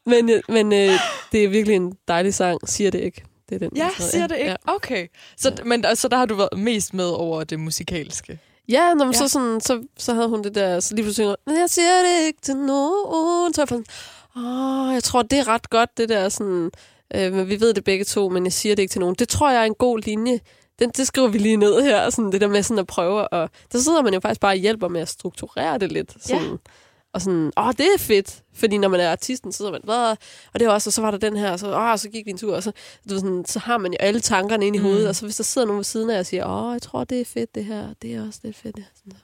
Men, øh, men øh, det er virkelig en dejlig sang, siger det ikke. Det er den, Ja, jeg skrev. siger det ikke? Ja, Okay. Så, men, så der har du været mest med over det musikalske? ja når man Ja. Så, sådan, så, så havde hun det der, så lige pludselig, men jeg siger det ikke til nogen. Så jeg sådan, åh, jeg tror, det er ret godt, det der sådan, øh, men vi ved det begge to, men jeg siger det ikke til nogen. Det tror jeg er en god linje. Den, det skriver vi lige ned her, sådan det der med sådan at prøve. Og der sidder man jo faktisk bare og hjælper med at strukturere det lidt. Sådan, Ja. Og sådan, åh, det er fedt. Fordi når man er artisten, så sidder man, hvad? Og det var også, og så var der den her, og så, åh, så gik vi en tur, og så, du sådan, så har man jo alle tankerne ind i Mm. hovedet, og så hvis der sidder nogen ved siden af og siger, åh, jeg tror, det er fedt, det her, det er også lidt fedt. Ja. Sådan,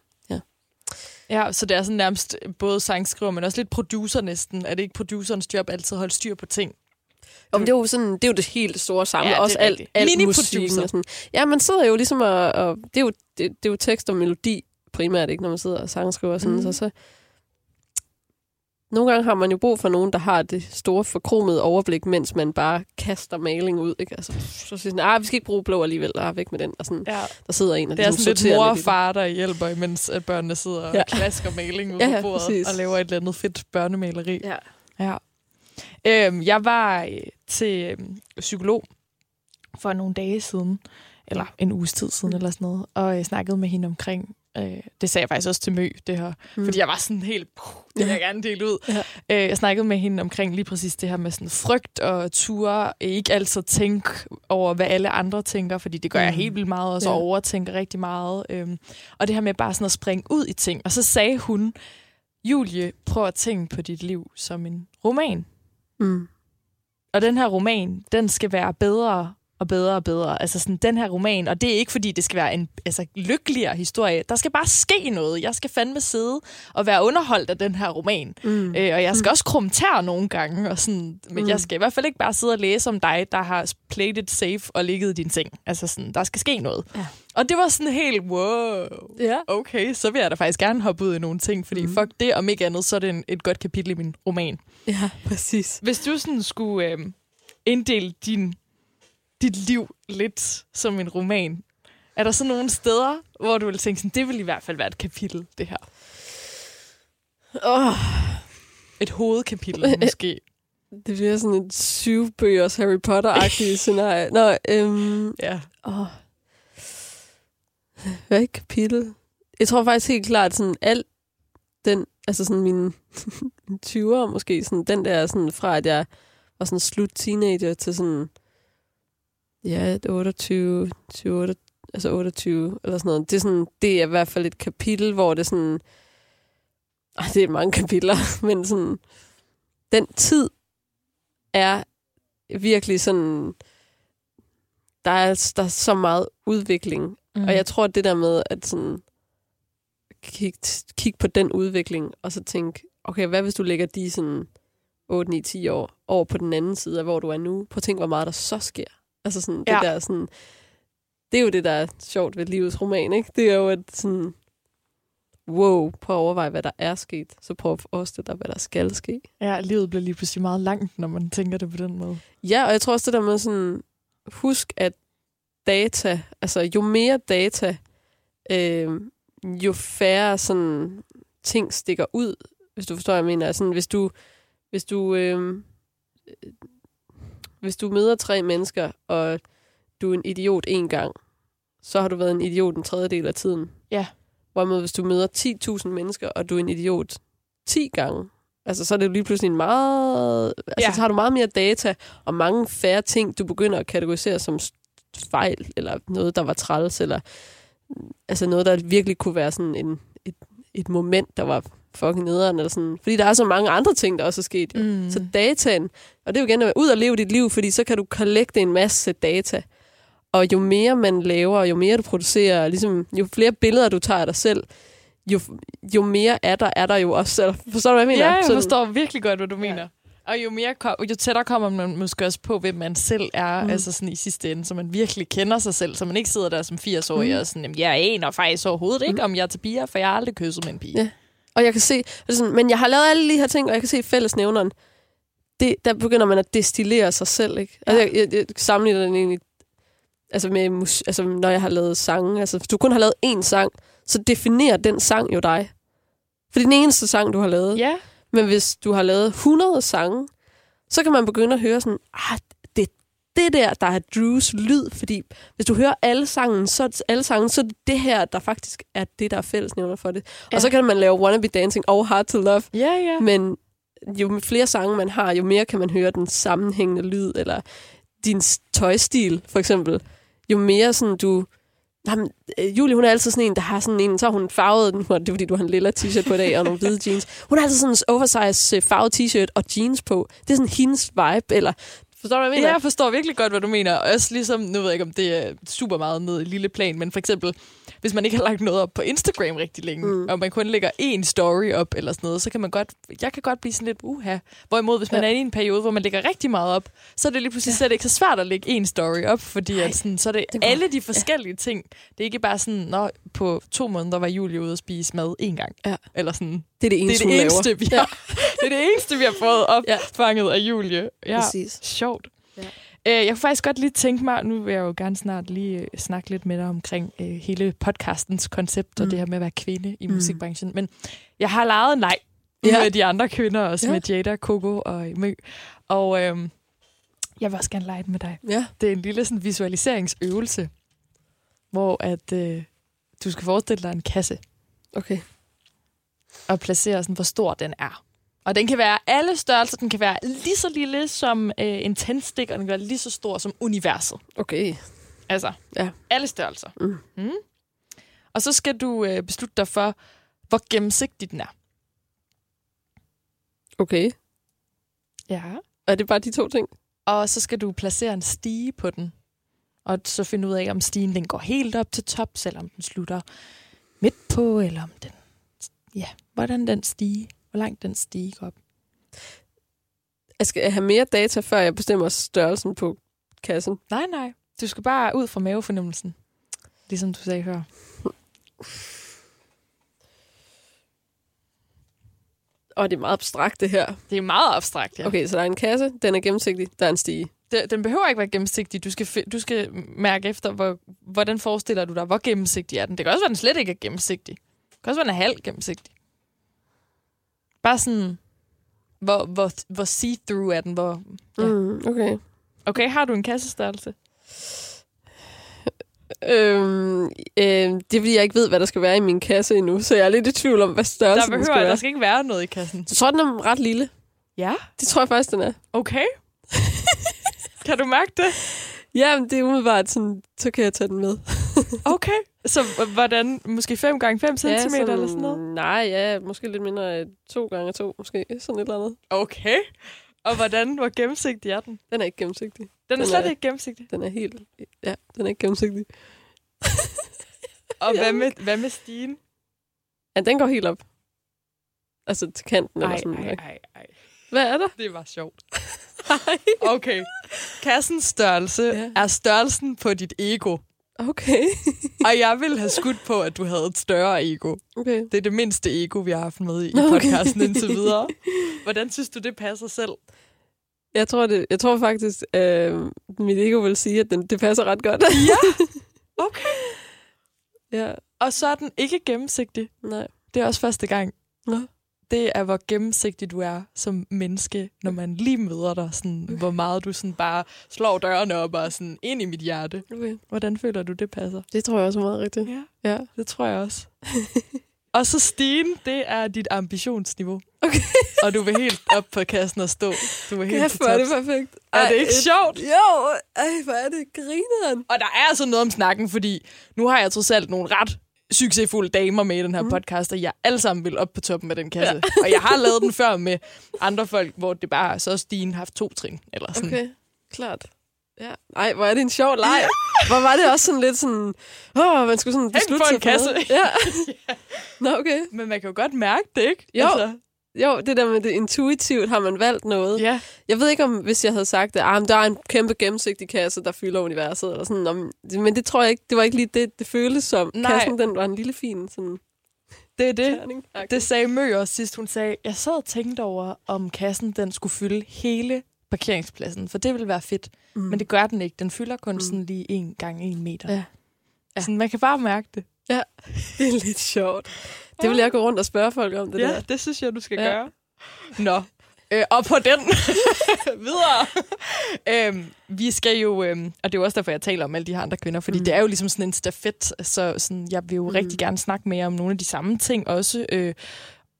Ja, så det er sådan nærmest både sangskriver, men også lidt producer næsten. Er det ikke producerens job altid at holde styr på ting? Om det er jo sådan, det er jo det helt store samle, Ja, det er også alt, alt musikken og sådan. Ja, man sidder jo ligesom og, og det, er jo, det, det er jo tekst og melodi primært, ikke, når man sidder og sangskriver sådan, Mhm. mm. så, så nogle gange har man jo brug for nogen, der har det store forkromede overblik, mens man bare kaster maling ud, ikke? Altså, så siger sådan, ah, vi skal ikke bruge blå alligevel, ah, væk med den, og sådan, Ja. der sidder en og Det er ligesom sådan lidt mor og far, der hjælper, imens at børnene sidder og Ja. klasker maling ud Ja, på bordet præcis. og laver et eller andet fedt børnemaleri. Ja. Ja. Øhm, jeg var øh, til øhm, psykolog for nogle dage siden, eller en uges tid siden, Mm. eller sådan noget, og jeg snakkede med hende omkring, øh, det sagde jeg faktisk også til Mø, det her, mm. fordi jeg var sådan helt, det vil jeg gerne dele ud. Ja. Øh, jeg snakkede med hende omkring lige præcis det her med sådan frygt og ture, ikke altid tænke over, hvad alle andre tænker, fordi det gør jeg Mm. helt vildt meget, og så Ja. overtænker rigtig meget. Øhm, og det her med bare sådan at springe ud i ting. Og så sagde hun, Julie, prøv at tænke på dit liv som en roman. Mm. Og den her roman, den skal være bedre og bedre og bedre. Altså sådan den her roman, og det er ikke fordi, det skal være en altså, lykkeligere historie. Der skal bare ske noget. Jeg skal fandme sidde og være underholdt af den her roman. Mm. Øh, og jeg skal også krumme tær nogle gange, og sådan, men Mm. jeg skal i hvert fald ikke bare sidde og læse om dig, der har played it safe og ligget i din seng. Altså sådan, der skal ske noget. Ja. Og det var sådan helt, wow, Ja. okay, så vil jeg da faktisk gerne hoppe ud i nogle ting, fordi Mm. mm. fuck det, om ikke andet, så er det en, et godt kapitel i min roman. ja, præcis. Hvis du sådan skulle øh, inddele din, dit liv lidt som en roman, er der så nogle steder, hvor du vil tænke, sådan, det vil i hvert fald være et kapitel, det her? Åh, Et hovedkapitel måske. det bliver sådan et syvbøgers Harry Potter-agtigt scenarie. Nå, øhm, Ja. Åh. Hvad er et kapitel? Jeg tror faktisk helt klart, sådan alt den, altså sådan mine, mine 20'ere måske, sådan den der sådan fra, at jeg og sådan slut teenager til sådan, ja, et 28, 28, altså 28, eller sådan noget. Det er, sådan, det er i hvert fald et kapitel, hvor det er sådan, ej, det er mange kapitler, men sådan, den tid er virkelig sådan, der er, der er så meget udvikling. Mm. Og jeg tror, at det der med at sådan, kigge kig på den udvikling, og så tænke, okay, hvad hvis du lægger de sådan 8, 9, 10 år over på den anden side af, hvor du er nu? Prøv at tænke, hvor meget der så sker. Altså sådan, det Ja. der sådan, det er jo det, der er sjovt ved livets roman, ikke? Det er jo at sådan, wow, prøv at overveje, hvad der er sket. Så prøv at forestille dig, hvad der skal ske. Ja, livet bliver lige pludselig meget langt, når man tænker det på den måde. Ja, og jeg tror også det der med sådan, husk at data, altså jo mere data, øh, jo færre sådan ting stikker ud, hvis du forstår, hvad jeg mener. Sådan, hvis du, hvis du, øh, hvis du møder tre mennesker, og du er en idiot en gang, så har du været en idiot en tredjedel af tiden. Ja. Hvorimod hvis du møder 10.000 mennesker, og du er en idiot 10 gange, altså så er det jo lige pludselig en meget... Altså Ja. så har du meget mere data, og mange færre ting, du begynder at kategorisere som fejl, eller noget, der var træls, eller altså noget, der virkelig kunne være sådan en, et, et moment, der var fucking nederen, eller sådan. Fordi der er så mange andre ting, der også er sket. Jo. Mm. Så dataen, og det er jo igen at være ud og leve dit liv, fordi så kan du kollekte en masse data. Og jo mere man laver, jo mere du producerer, ligesom, jo flere billeder du tager af dig selv, jo, jo mere er der, er der jo også. Eller, forstår du, hvad jeg mener? Ja, jeg Sådan- forstår virkelig godt, hvad du mener. Og jo, mere kom, jo tættere kommer man måske også på, hvem man selv er, mm. Mm. altså sådan i sidste ende, så man virkelig kender sig selv, så man ikke sidder der som 80-årig Mm. og sådan, "Jamen, jeg aner faktisk overhovedet ikke, om jeg er til piger, for jeg har aldrig kysset med en pige. Ja. Og jeg kan se, sådan, men jeg har lavet alle de her ting, og jeg kan se fællesnævneren. Det, der begynder man at destillere sig selv, ikke? Altså, jeg, jeg, jeg sammenligner den egentlig, altså, med mus, altså, når jeg har lavet sange. Altså, hvis du kun har lavet én sang, så definerer den sang jo dig. For det er den eneste sang, du har lavet. Ja. Men hvis du har lavet 100 sange, så kan man begynde at høre sådan, ah, det er der, der er Drews lyd. Fordi hvis du hører alle sangen, så, alle sangen, så er det det her, der faktisk er det, der er fællesnævner for det. Ja. Og så kan man lave Wanna Be Dancing og Hard to Love. Ja, ja. Men jo flere sange man har, jo mere kan man høre den sammenhængende lyd, eller din tøjstil, for eksempel. Jo mere sådan du... Jamen, øh, Julie, hun er altid sådan en, der har sådan en, så har hun farvet den, det er fordi, du har en lilla t-shirt på i dag, og nogle hvide jeans. Hun har altid sådan en oversize øh, farvet t-shirt og jeans på. Det er sådan hendes vibe, eller... Forstår du, hvad jeg mener? Ja, jeg forstår virkelig godt, hvad du mener. Også ligesom, nu ved jeg ikke, om det er super meget ned i lille plan, men for eksempel, hvis man ikke har lagt noget op på Instagram rigtig længe, mm. Og man kun lægger én story op eller sådan noget, så kan man godt, jeg kan godt blive sådan lidt uha. Hvorimod, hvis man Ja. er i en periode, hvor man lægger rigtig meget op, så er det lige pludselig ja. slet ikke så svært at lægge én story op, fordi Nej, at sådan, så er det, det det alle de forskellige ja. ting. Det er ikke bare sådan, når på to måneder var Julie ude at spise mad én gang. Ja. Eller sådan, Det er det det eneste, er det eneste, laver. vi har, det er det eneste, vi har fået opfanget af Julie. Ja. Præcis. Sjovt. Ja. Øh, jeg kunne faktisk godt lige tænke mig, nu vil jeg jo gerne snart lige øh, snakke lidt med dig omkring øh, hele podcastens koncept og Mm. det her med at være kvinde i Mm. musikbranchen. Men jeg har lejet en leg Ja. med de andre kvinder, også Ja. med Jada, Coco og Mø. Og øh, jeg vil også gerne lege med dig. Ja. Det er en lille sådan, visualiseringsøvelse, hvor at øh, du skal forestille dig en kasse Okay. og placere, sådan, hvor stor den er. Og den kan være alle størrelser. Den kan være lige så lille som øh, en tændstik, og den kan være lige så stor som universet. Okay. Altså, Ja. alle størrelser. Mm. Mm. Og så skal du øh, beslutte dig for, hvor gennemsigtig den er. Okay. Ja. Er det bare de to ting? Og så skal du placere en stige på den. Og så finde ud af, om stigen den går helt op til top, selvom den slutter midt på, eller om den... Ja, hvordan den stige, hvor langt den stige op. Jeg skal have mere data, før jeg bestemmer størrelsen på kassen. Nej, nej. Du skal bare ud fra mavefornemmelsen. Ligesom du sagde før. Og det er meget abstrakt, det her. Det er meget abstrakt, ja. Okay, så der er en kasse, den er gennemsigtig, der er en stige. Det, den behøver ikke være gennemsigtig. Du skal, du skal mærke efter, hvor, hvordan forestiller du dig, hvor gennemsigtig er den. Det kan også være, den slet ikke er gennemsigtig. Det kan også være, den er halv gennemsigtig. Bare sådan, hvor, hvor, hvor see-through er den. Hvor, Ja. Mm, okay. okay, har du en kassestørrelse? Øhm, øh, det er fordi, jeg ikke ved, hvad der skal være i min kasse endnu, så jeg er lidt i tvivl om, hvad Der, størrelsen skal behøver, være. der skal ikke være noget i kassen. Så tror den er ret lille. Ja, Det tror jeg faktisk, den er. okay. Kan du mærke det? Jamen, det er umiddelbart sådan, så kan jeg tage den med. Okay. Så hvordan? Måske 5 gange 5 cm Ja, eller sådan noget? Nej, ja, måske lidt mindre. øh, To gange to, måske. Sådan et eller andet. Okay. Og hvordan? Hvor gennemsigtig er den? Den er ikke gennemsigtig. Den er Den slet er- ikke gennemsigtig. Den er helt... Ja, den er ikke gennemsigtig. Og hvad med, hvad med stigen? Ja, den går helt op. Altså til kanten eller Ej, sådan. ej, ej, ej. Hvad er der? Det var sjovt. Okay. Kassens størrelse ja. er størrelsen på dit ego. Okay. Og jeg ville have skudt på, at du havde et større ego. okay. Det er det mindste ego, vi har haft med i Nå, okay. podcasten indtil videre. Hvordan synes du, det passer selv? Jeg tror, det, jeg tror faktisk, øh, mit ego vil sige, at den, det passer ret godt. Ja. Okay. ja, Og så er den ikke gennemsigtig. nej. Det er også første gang. Nå. Det er, hvor gennemsigtig du er som menneske, når man lige møder dig. Sådan, hvor meget du sådan bare slår dørene op og sådan ind i mit hjerte. Okay. Hvordan føler du, det passer? Det tror jeg også er meget rigtigt. Ja, Ja. det tror jeg også. og så stigen, det er dit ambitionsniveau. Okay. Og du vil helt op på kassen og stå. Du vil helt Kæft, hvor er det perfekt. Er det ikke et- sjovt? Jo, ej, hvor er det grineren. Og der er altså noget om snakken, fordi nu har jeg trods alt nogle ret succesfulde damer med i den her Mhm. podcast, og jeg alle sammen vil op på toppen af den kasse. Ja. og jeg har lavet den før med andre folk, hvor det bare er så stigen haft to trin. Eller sådan. Okay, klart. Ja. Ej, hvor er det en sjov leg. Hvor var det også sådan lidt sådan... Åh, man skulle sådan beslutte en sig for noget. kasse. Ja. Nå, okay. Men man kan jo godt mærke det, ikke? Jo. Altså, Jo, det der med det intuitivt, har man valgt noget. ja. Jeg ved ikke, om hvis jeg havde sagt, at ah, der er en kæmpe gennemsigtig kasse, der fylder universet, eller sådan, om, men det tror jeg ikke, det var ikke lige det, det føltes som. Nej. Kassen, den var en lille fin sådan Det er det. Det sagde Mø også sidst. Hun sagde, jeg sad og tænkte over, om kassen den skulle fylde hele parkeringspladsen, for det ville være fedt. mm. Men det gør den ikke. Den fylder kun Mm. sådan lige en gang en meter. Ja. Ja. Sådan, man kan bare mærke det. det er lidt sjovt. Det vil jeg gå rundt og spørge folk om, det ja, der. det synes jeg, du skal Ja. ja. gøre. Nå, øh, og på den videre. øhm, vi skal jo, øhm, og det er jo også derfor, jeg taler om alle de her andre kvinder, fordi Mm. det er jo ligesom sådan en stafet, så sådan, jeg vil jo Mm. rigtig gerne snakke mere om nogle af de samme ting også, øh,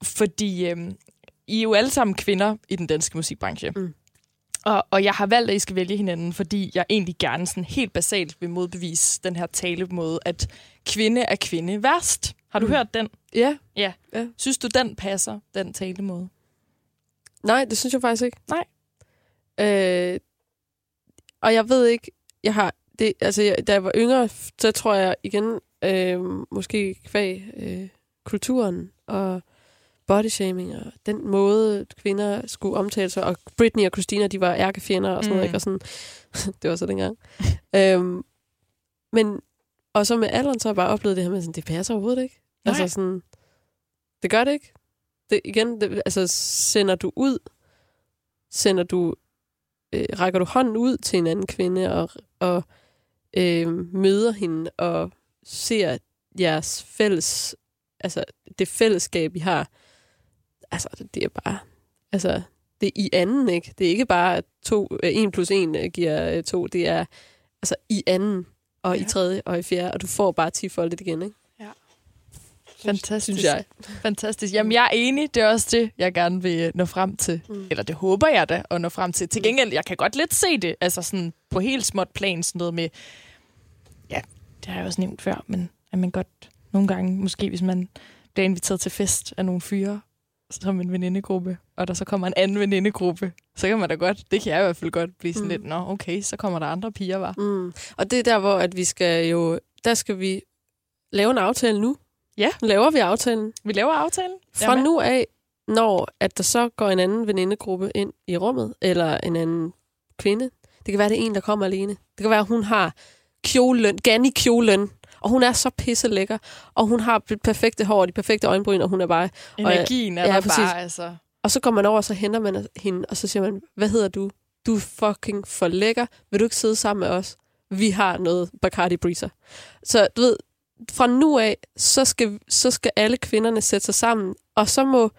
fordi øhm, I er jo alle sammen kvinder i den danske musikbranche. Mm. Og, og jeg har valgt, at I skal vælge hinanden, fordi jeg egentlig gerne sådan helt basalt vil modbevise den her talemåde, at kvinde er kvinde værst. Har du Mm. hørt den? Ja. Synes du, den passer, den talemåde? Nej, det synes jeg faktisk ikke. Nej. Øh, og jeg ved ikke, jeg har, det, altså jeg, da jeg var yngre, så tror jeg igen, øh, måske kvæg øh, kulturen og bodyshaming og den måde, kvinder skulle omtale sig, og Britney og Christina, de var ærkefjender og sådan noget, Mm. ikke? Og sådan, det var så dengang. øhm, men, og så med alderen, så har jeg bare oplevet det her med, sådan, det passer overhovedet ikke. Nej. Altså sådan, det gør det ikke. Det, igen, det, altså sender du ud, sender du, øh, rækker du hånden ud til en anden kvinde og, og øh, møder hende og ser jeres fælles, altså det fællesskab, I har, altså det er bare, altså det er i anden, ikke? Det er ikke bare at to, øh, en plus en øh, giver øh, to, det er altså i anden, og ja. i Ja. tredje, og i fjerde, og du får bare 10 foldet igen, ikke? Fantastisk. Synes jeg. Fantastisk. Jamen, jeg er enig. Det er også det, jeg gerne vil nå frem til. Mm. Eller det håber jeg da at nå frem til. Til gengæld, jeg kan godt lidt se det. Altså sådan på helt småt plan, sådan noget med... Ja, det har jeg også nævnt før, men at man godt nogle gange, måske hvis man bliver inviteret til fest af nogle fyre, som en venindegruppe, og der så kommer en anden venindegruppe, så kan man da godt, det kan jeg i hvert fald godt blive sådan Mm. lidt, nå okay, så kommer der andre piger, var. Mm. Og det er der, hvor at vi skal jo, der skal vi lave en aftale nu. Ja. Laver vi aftalen. Vi laver aftalen. Fra nu af, når at der så går en anden venindegruppe ind i rummet, eller en anden kvinde. Det kan være, det er en, der kommer alene. Det kan være, at hun har kjolen, Ganni kjolen, og hun er så pisse lækker, og hun har det perfekte hår og de perfekte øjenbryn, og hun er bare... Energien er ja, der præcis. bare, altså. Og så går man over, og så henter man hende, og så siger man, hvad hedder du? Du er fucking for lækker. Vil du ikke sidde sammen med os? Vi har noget Bacardi Breezer. Så du ved, fra nu af, så skal, så skal alle kvinderne sætte sig sammen, og så må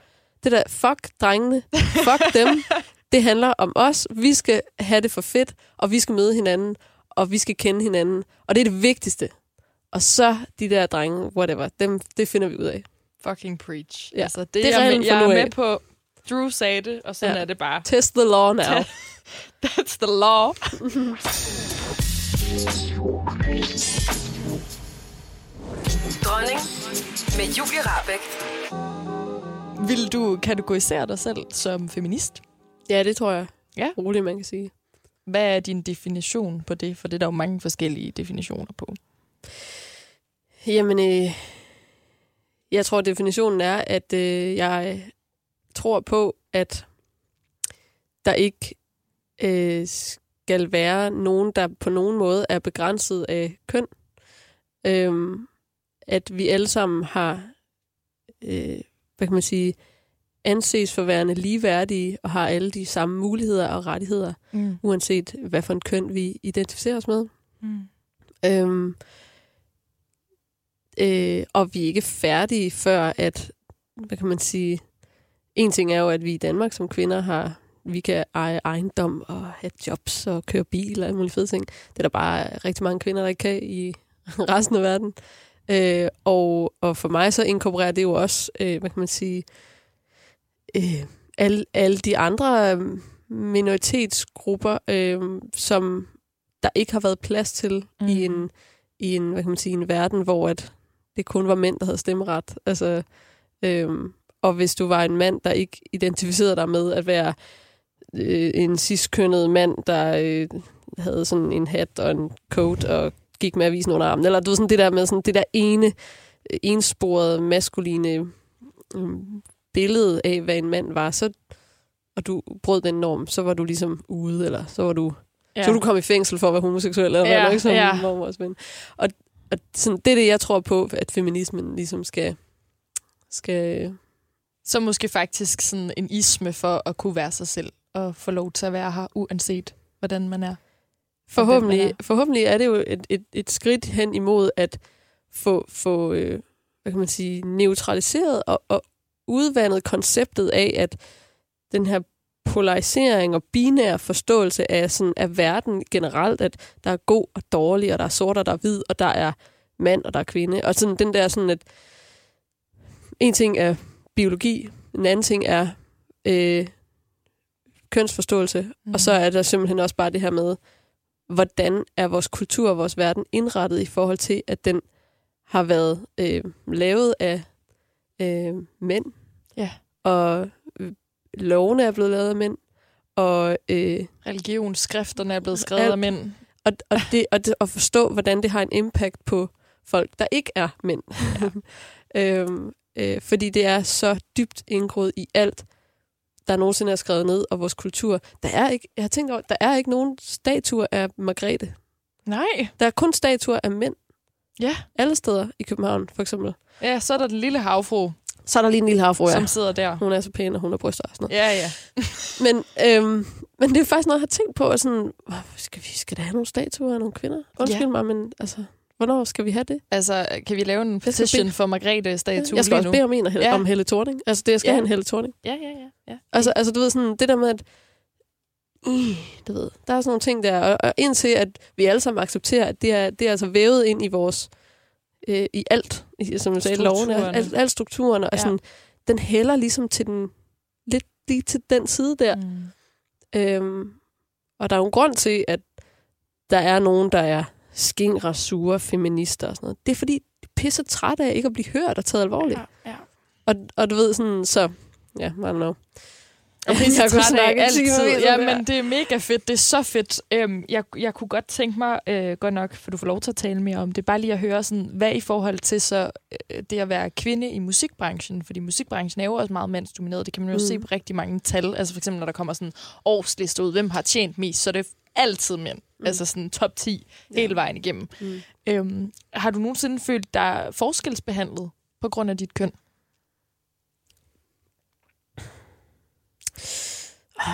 det der, fuck drengene, fuck dem, det handler om os. Vi skal have det for fedt, og vi skal møde hinanden, og vi skal kende hinanden, og det er det vigtigste. Og så de der drenge, whatever, dem, det finder vi ud af. Fucking preach. Ja. Altså, det, Det er jeg, med, jeg er med på. Drew sagde det, og sådan Ja. er det bare. Test the law now. That's the law. Dronning med Julie Rabeck. Vil du kategorisere dig selv som feminist? Ja, det tror jeg. Ja. Roligt, man kan sige. Hvad er din definition på det? For det er der jo mange forskellige definitioner på. Jamen, øh, jeg tror, definitionen er, at øh, jeg tror på, at der ikke øh, skal være nogen, der på nogen måde er begrænset af køn. Øhm, at vi alle sammen har, øh, hvad kan man sige, anses for værende ligeværdige og har alle de samme muligheder og rettigheder, Mm. uanset hvad for en køn vi identificerer os med. Mm. Øhm, øh, og vi er ikke færdige før, at, hvad kan man sige, en ting er jo, at vi i Danmark som kvinder har, vi kan eje ejendom og have jobs og køre bil og alle mulige fede ting. Det er der bare rigtig mange kvinder, der ikke kan i resten af verden. Øh, og, og for mig så inkorporerer det jo også, øh, hvad kan man sige, øh, alle, alle de andre øh, minoritetsgrupper, øh, som der ikke har været plads til mm. i en i en, hvad kan man sige, en verden, hvor at det kun var mænd, der havde stemmeret. Altså, øhm, og hvis du var en mand, der ikke identificerede dig med at være øh, en ciskønnet mand, der øh, havde sådan en hat og en coat og gik med avisen under armen, eller du sådan det der med sådan det der ene øh, ensporede maskuline øh, billede af, hvad en mand var, så og du brød den norm, så var du ligesom ude, eller så var du Ja. så du komme i fængsel for at være homoseksuel, eller Ja, hvad, ikke, som ja. Og, og sådan, det er det, jeg tror på, at feminismen ligesom skal... skal Så måske faktisk sådan en isme for at kunne være sig selv og få lov til at være her, uanset hvordan man er. forhåbentlig, man forhåbentlig er det jo et, et, et skridt hen imod at få, få øh, hvad kan man sige, neutraliseret og, og udvandet konceptet af, at den her polarisering og binær forståelse af, sådan, af verden generelt, at der er god og dårlig, og der er sort og der er hvid, og der er mand og der er kvinde. Og sådan den der sådan, at en ting er biologi, en anden ting er øh, kønsforståelse, mm. og så er der simpelthen også bare det her med, hvordan er vores kultur og vores verden indrettet i forhold til, at den har været øh, lavet af øh, mænd. Ja. Og lovene er blevet lavet af mænd. Og, øh, Religionsskrifterne er blevet skrevet Alt. af mænd. og, og, det, og det, at forstå, hvordan det har en impact på folk, der ikke er mænd. Ja. øhm, øh, fordi det er så dybt indgroet i alt, der nogensinde er skrevet ned, og vores kultur. Der er ikke, jeg har tænkt over, der er ikke nogen statuer af Margrethe. Nej. Der er kun statuer af mænd. Ja. Alle steder i København, for eksempel. Ja, så er der den lille havfru, Så er der lige en lille havfru, ja. ja. som sidder der. Hun er så pæn, og hun har bryster og sådan noget. Ja, ja. Men, øhm, men det er faktisk noget, jeg har tænkt på. at Sådan, "Åh, skal vi skal der have nogle statuer af nogle kvinder? Undskyld Ja. mig, men altså, hvornår skal vi have det? Altså, kan vi lave en petition for Margrethe-statue jeg skal også bede om en Helle, Ja. ja. om Helle Thorning. Altså, det, jeg skal Ja. ja. have en Helle Thorning. Ja, ja, ja. ja. Altså, altså, du ved, sådan, det der med, at øh, du ved, der er sådan nogle ting der, og, og indtil at vi alle sammen accepterer, at det er, det er altså vævet ind i vores, øh, i alt, i, som jeg sagde, lovene, Strukturerne. alt, alt strukturerne, og Ja. sådan, den hælder ligesom til den, lidt lige til den side der. Mm. Øhm, og der er jo en grund til, at der er nogen, der er skingre, sure feminister og sådan noget. Det er fordi, de er pisse trætte af ikke at blive hørt og taget alvorligt. Ja, ja. Og, og du ved sådan, så... Ja, I don't know. Og pisse Jeg kunne af snakke en altid. Ja, men det er mega fedt. Det er så fedt. Øhm, jeg, jeg kunne godt tænke mig, øh, godt nok, for du får lov til at tale mere om det, bare lige at høre, sådan, hvad i forhold til så øh, det at være kvinde i musikbranchen, fordi musikbranchen er jo også meget mandsdomineret. Det kan man jo mm. Se på rigtig mange tal. Altså for eksempel, når der kommer sådan årslister ud, hvem har tjent mest, så er det altid mænd. Mm. Altså sådan top 10 hele vejen igennem. Mm. Øhm, har du nogensinde følt dig forskelsbehandlet på grund af dit køn?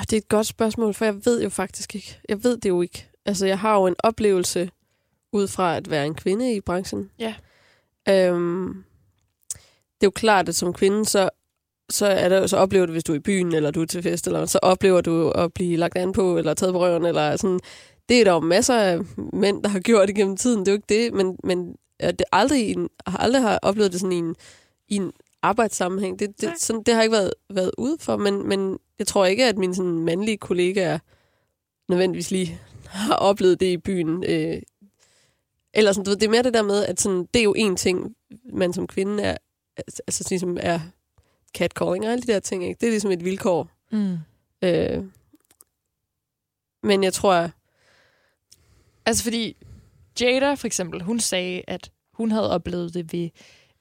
Det er et godt spørgsmål, for jeg ved jo faktisk ikke. Jeg ved det jo ikke. Altså, jeg har jo en oplevelse ud fra at være en kvinde i branchen. Ja. Øhm, det er jo klart, at som kvinde, så, så, er der, så oplever du, hvis du er i byen, eller du er til fest, eller så oplever du at blive lagt an på, eller taget på røven, eller sådan. Det er der jo masser af mænd, der har gjort igennem tiden. Det er jo ikke det, men, men at det aldrig, en- har aldrig har oplevet det sådan i en, i en arbejdssammenhæng. Det, Nej. det, sådan, det har jeg ikke været, været ude for, men, men jeg tror ikke, at mine sådan, mandlige kollegaer nødvendigvis lige har oplevet det i byen. Øh, eller sådan, du ved, det er mere det der med, at sådan, det er jo en ting, man som kvinde er, altså ligesom er catcalling og alle de der ting. Ikke? Det er ligesom et vilkår. Mm. Øh, men jeg tror, Altså fordi Jada for eksempel, hun sagde, at hun havde oplevet det ved,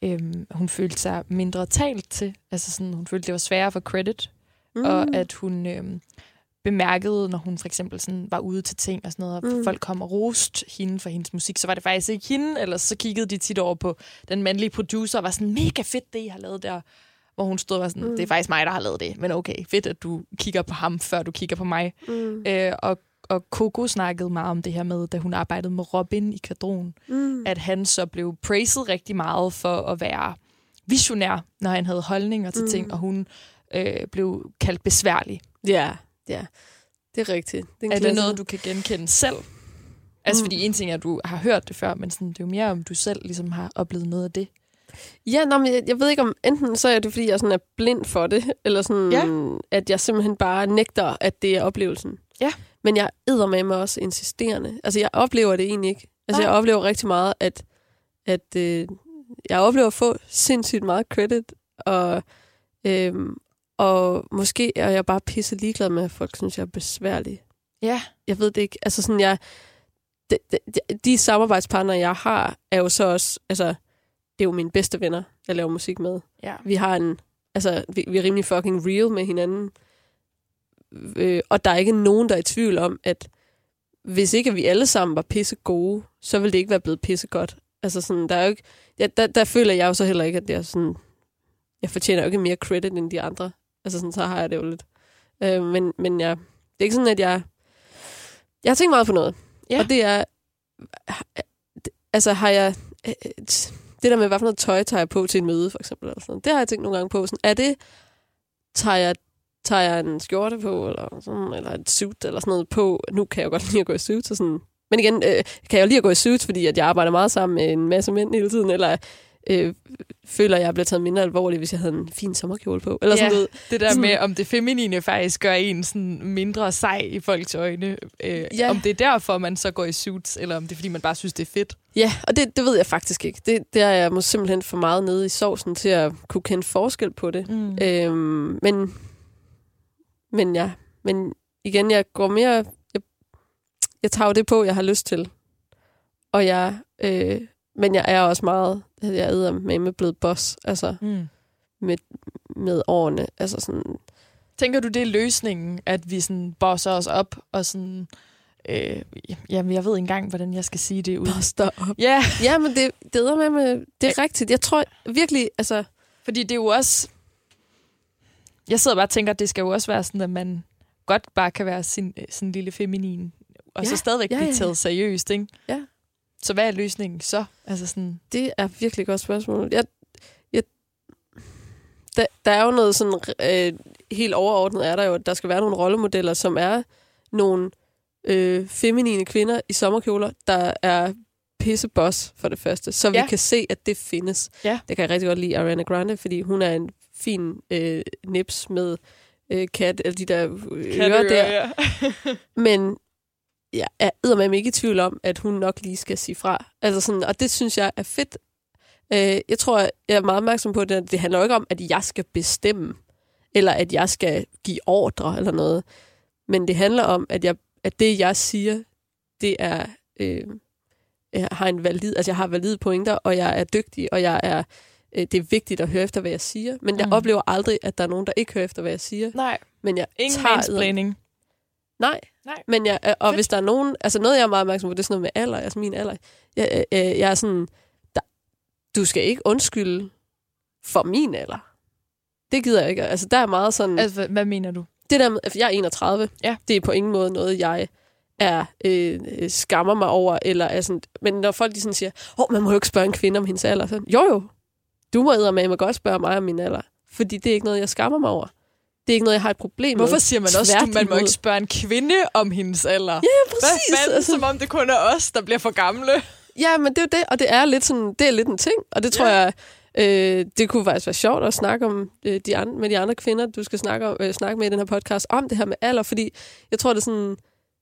øhm, hun følte sig mindre talt til. Altså sådan, hun følte, det var sværere for credit. Mm. Og at hun øhm, bemærkede, når hun for eksempel sådan var ude til ting og sådan noget, og Mm. folk kom og rost hende for hendes musik, så var det faktisk ikke hende, eller så kiggede de tit over på den mandlige producer og var sådan, mega fedt det, I har lavet der. Hvor hun stod og var sådan, mm. det er faktisk mig, der har lavet det, men okay, fedt, at du kigger på ham, før du kigger på mig. Mm. Øh, og, og Coco snakkede meget om det her med, da hun arbejdede med Robin i Kvadron, Mm. at han så blev praised rigtig meget for at være visionær, når han havde holdninger til Mm. ting, og hun øh, blev kaldt besværlig. Ja, ja. Det er rigtigt. Det er, det noget, du kan genkende selv? Altså, Mm. fordi en ting er, at du har hørt det før, men sådan, det er jo mere, om du selv ligesom har oplevet noget af det. Ja, nå, men jeg, jeg ved ikke om, enten så er det, fordi jeg sådan er blind for det, eller sådan, Ja. at jeg simpelthen bare nægter, at det er oplevelsen. Ja. Men jeg æder med mig også insisterende. Altså, jeg oplever det egentlig ikke. Altså, Nej. jeg oplever rigtig meget, at, at øh, jeg oplever at få sindssygt meget credit, og, øhm, og måske er jeg bare pisse ligeglad med, at folk synes, jeg er besværlig. Ja. Jeg ved det ikke. Altså sådan, jeg... De, de, de samarbejdspartnere, jeg har, er jo så også... Altså, det er jo mine bedste venner, jeg laver musik med. ja. Vi har en... Altså, vi, vi er rimelig fucking real med hinanden. Øh, og der er ikke nogen, der er i tvivl om, at hvis ikke vi alle sammen var pisse gode, så ville det ikke være blevet pisse godt. Altså sådan, der er jo ikke... Ja, der, der føler jeg jo så heller ikke, at jeg sådan... Jeg fortjener jo ikke mere credit end de andre. Altså sådan, så har jeg det jo lidt. Øh, men, men jeg, det er ikke sådan, at jeg... Jeg har tænkt meget på noget. Ja. Og det er... Altså, har jeg... Det der med, hvad for noget tøj tager jeg på til en møde, for eksempel. Eller sådan. Det har jeg tænkt nogle gange på. Sådan, er det... Tager jeg, tager jeg en skjorte på, eller, sådan, eller et suit, eller sådan noget på. Nu kan jeg jo godt lide at gå i suits. Og sådan. Men igen, øh, kan jeg jo lide at gå i suits, fordi at jeg arbejder meget sammen med en masse mænd hele tiden, eller øh, føler, at jeg bliver taget mindre alvorligt, hvis jeg havde en fin sommerkjole på. Eller sådan Ja. noget. Det der Sådan- med, om det feminine faktisk gør en sådan mindre sej i folks øjne. Øh, Ja. Om det er derfor, man så går i suits, eller om det er, fordi man bare synes, det er fedt. Ja, og det, det ved jeg faktisk ikke. Det, det er jeg måske simpelthen for meget nede i sovsen til at kunne kende forskel på det. Mm. Øhm, men, men ja, men igen, jeg går mere... Jeg, jeg tager jo det på, jeg har lyst til. Og jeg... Øh, men jeg er også meget... Jeg er med med blevet boss, altså Mm. med årene. Altså sådan... Tænker du, det er løsningen, at vi sådan bosser os op og sådan... Øh, jamen, jeg ved ikke engang, hvordan jeg skal sige det uden... Buster op. Ja, Ja, men det, det er med, med det er rigtigt. Jeg tror virkelig, altså... fordi det er jo også... Jeg sidder bare og tænker, at det skal jo også være sådan, at man godt bare kan være sin sådan lille feminin, og Ja, så stadigvæk ja, blive ja, ja. taget seriøst, ikke? Ja. Så hvad er løsningen så? Altså sådan... Det er virkelig et godt spørgsmål. Jeg, jeg, der, der er jo noget sådan øh, helt overordnet er der jo, at der skal være nogle rollemodeller, som er nogle øh, feminine kvinder i sommerkjoler, der er pisseboss for det første, så. Ja. vi kan se, at det findes. Ja. Det kan jeg rigtig godt lide Ariana Grande, fordi hun er en fin øh, nips med øh, kat, eller de der øh, ører der. Ja. Men jeg er eddermame ikke i tvivl om, at hun nok lige skal sige fra. Altså sådan, og det synes jeg er fedt. Øh, jeg tror, jeg er meget opmærksom på, at det, det handler jo ikke om, at jeg skal bestemme, eller at jeg skal give ordre eller noget. Men det handler om, at, jeg, at det, jeg siger, det er... Øh, jeg har en valid, altså jeg har valide pointer, og jeg er dygtig, og jeg er, øh, det er vigtigt at høre efter, hvad jeg siger. Men jeg Mm. oplever aldrig, at der er nogen, der ikke hører efter, hvad jeg siger. Nej, Men jeg ingen tager mansplaining. Nej. Nej. Men jeg, øh, og Fedt. hvis der er nogen... Altså noget, jeg er meget opmærksom på, det er sådan noget med alder. Altså min alder. Jeg, øh, øh, jeg er sådan... Der, du skal ikke undskylde for min alder. Det gider jeg ikke. Altså der er meget sådan... Altså, hvad, hvad mener du? det der med... altså, Jeg er 31. Ja. Det er på ingen måde noget, jeg er øh, skammer mig over. Eller er sådan, men når folk de sådan siger, åh, oh, man må jo ikke spørge en kvinde om hendes alder. Så, jo jo, du må med mig godt spørge mig om min alder. Fordi det er ikke noget, jeg skammer mig over. Det er ikke noget, jeg har et problem med. Hvorfor siger man også, at man må ikke spørge en kvinde om hendes alder? Ja, Hvad præcis. fanden, som om det kun er os, der bliver for gamle? Ja, men det er det, og det er lidt sådan, det er lidt en ting, og det tror Ja. jeg, Øh, det kunne faktisk være sjovt at snakke om øh, de andre, med de andre kvinder, du skal snakke, om, øh, snakke med i den her podcast, om det her med alder, fordi jeg tror, det er sådan,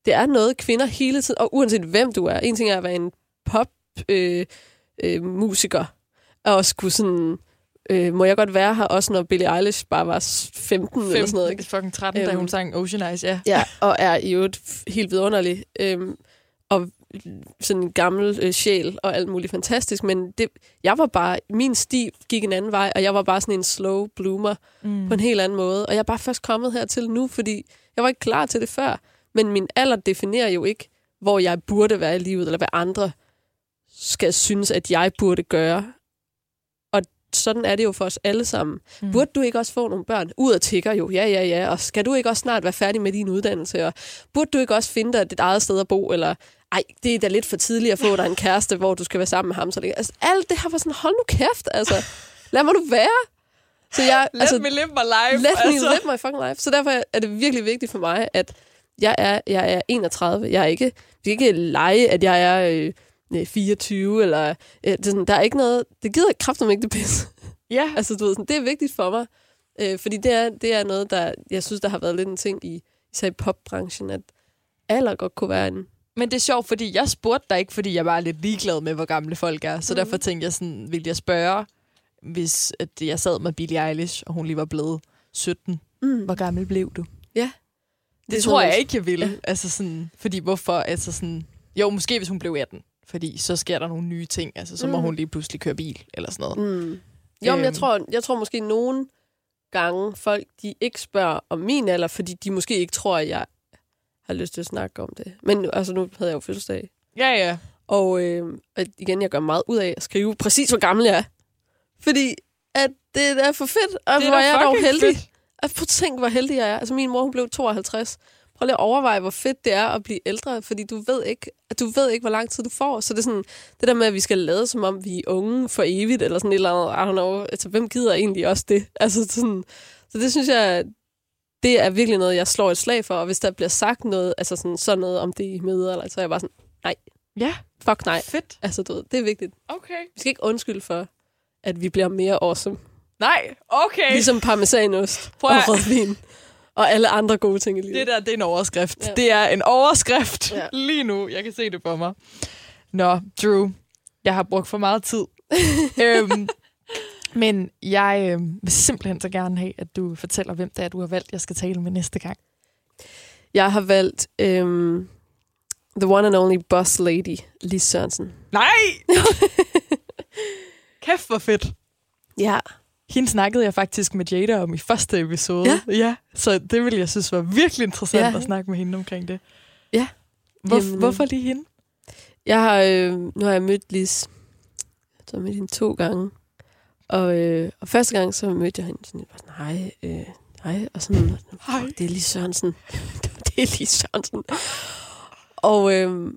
det er noget, kvinder hele tiden, og uanset hvem du er, en ting er at være en pop øh, øh, musiker, og kunne sådan, øh, må jeg godt være her, også når Billie Eilish bare var 15, 15 eller sådan noget, ikke? fucking 13, da Øhm. hun sang Ocean Eyes, ja. Ja, og er i øvrigt helt vidunderlig. Øhm, og sådan en gammel øh, sjæl og alt muligt fantastisk, men det, jeg var bare, min sti gik en anden vej, og jeg var bare sådan en slow bloomer Mm. på en helt anden måde. Og jeg er bare først kommet hertil nu, fordi jeg var ikke klar til det før. Men min alder definerer jo ikke, hvor jeg burde være i livet, eller hvad andre skal synes, at jeg burde gøre. Sådan er det jo for os alle sammen. Mm. Burde du ikke også få nogle børn? Ud og tigger jo, ja, ja, ja. Og skal du ikke også snart være færdig med din uddannelse? Og burde du ikke også finde dig dit eget sted at bo? Eller, ej, det er da lidt for tidligt at få dig en kæreste, hvor du skal være sammen med ham. Så længe. altså, alt det her var sådan, hold nu kæft, altså. Lad mig nu være. Så jeg, Let altså, me live my life. let me altså. live my fucking life. Så derfor er det virkelig vigtigt for mig, at jeg er, jeg er 31. Jeg er ikke, kan ikke lege, at jeg er øh, 24, eller øh, det sådan, der er ikke noget, det gider jeg kraftigt ikke det pisse. Ja, Altså, du ved, sådan, det er vigtigt for mig. Øh, fordi det er, det er noget, der, jeg synes, der har været lidt en ting i, især i popbranchen, at alder godt kunne være en... men det er sjovt, fordi jeg spurgte dig ikke, fordi jeg var lidt ligeglad med, hvor gamle folk er. Så Mhm. derfor tænkte jeg sådan, ville jeg spørge, hvis at jeg sad med Billie Eilish, og hun lige var blevet 17. Mm. Hvor gammel blev du? Ja. Det, er tror jeg ikke, jeg ville. Ja. Altså sådan, fordi hvorfor? Altså sådan, jo, måske hvis hun blev 18. Fordi så sker der nogle nye ting. Altså, så må Mm. hun lige pludselig køre bil eller sådan noget. Mm. Jo, men jeg Øhm. tror, jeg tror måske nogle gange, folk de ikke spørger om min alder, fordi de måske ikke tror, at jeg har lyst til at snakke om det. Men altså, nu havde jeg jo fødselsdag. Ja, ja. Og øh, igen, jeg gør meget ud af at skrive præcis, hvor gammel jeg er. Fordi at det er for fedt, og Det er hvor jeg er dog heldig. fedt. Og prøv at tænke, hvor heldig jeg er. Altså, min mor, hun blev 52. Prøv lige at overveje, hvor fedt det er at blive ældre, fordi du ved ikke, at du ved ikke, hvor lang tid du får. Så det er sådan, det der med, at vi skal lade som om, vi er unge for evigt, eller sådan et eller andet, I don't know. Altså, hvem gider egentlig også det? Altså, sådan, så det synes jeg, det er virkelig noget, jeg slår et slag for. Og hvis der bliver sagt noget, altså sådan, sådan noget om det i møder, eller, så er jeg bare sådan, Ja, fuck nej. fedt. Altså, du ved, det er vigtigt. Okay. Vi skal ikke undskylde for, at vi bliver mere awesome. Nej, okay. Ligesom parmesanost Prøv og rødvin. Og alle andre gode ting i livet. Det der, det er en overskrift. Ja. Det er en overskrift Ja. lige nu. Jeg kan se det for mig. Nå, Drew. Jeg har brugt for meget tid. øhm, men jeg øh, vil simpelthen så gerne have, at du fortæller, hvem det er, du har valgt, jeg skal tale med næste gang. Jeg har valgt øhm, the one and only boss lady, Lis Sørensen. Nej! Kæft, hvor fedt. Ja. Hende snakkede jeg faktisk med Jada om i første episode. Ja. ja så det ville jeg synes var virkelig interessant Ja. at snakke med hende omkring det. Ja. Hvor, Jamen, hvorfor lige hende? Jeg har, øh, nu har jeg mødt Lis. Jeg har mødt hende to gange. Og, øh, og første gang, så mødte jeg hende sådan, jeg var sådan hej, øh, hej, og sådan, Hej. Det er Lis Sørensen. det er Lis Sørensen. Og, øh,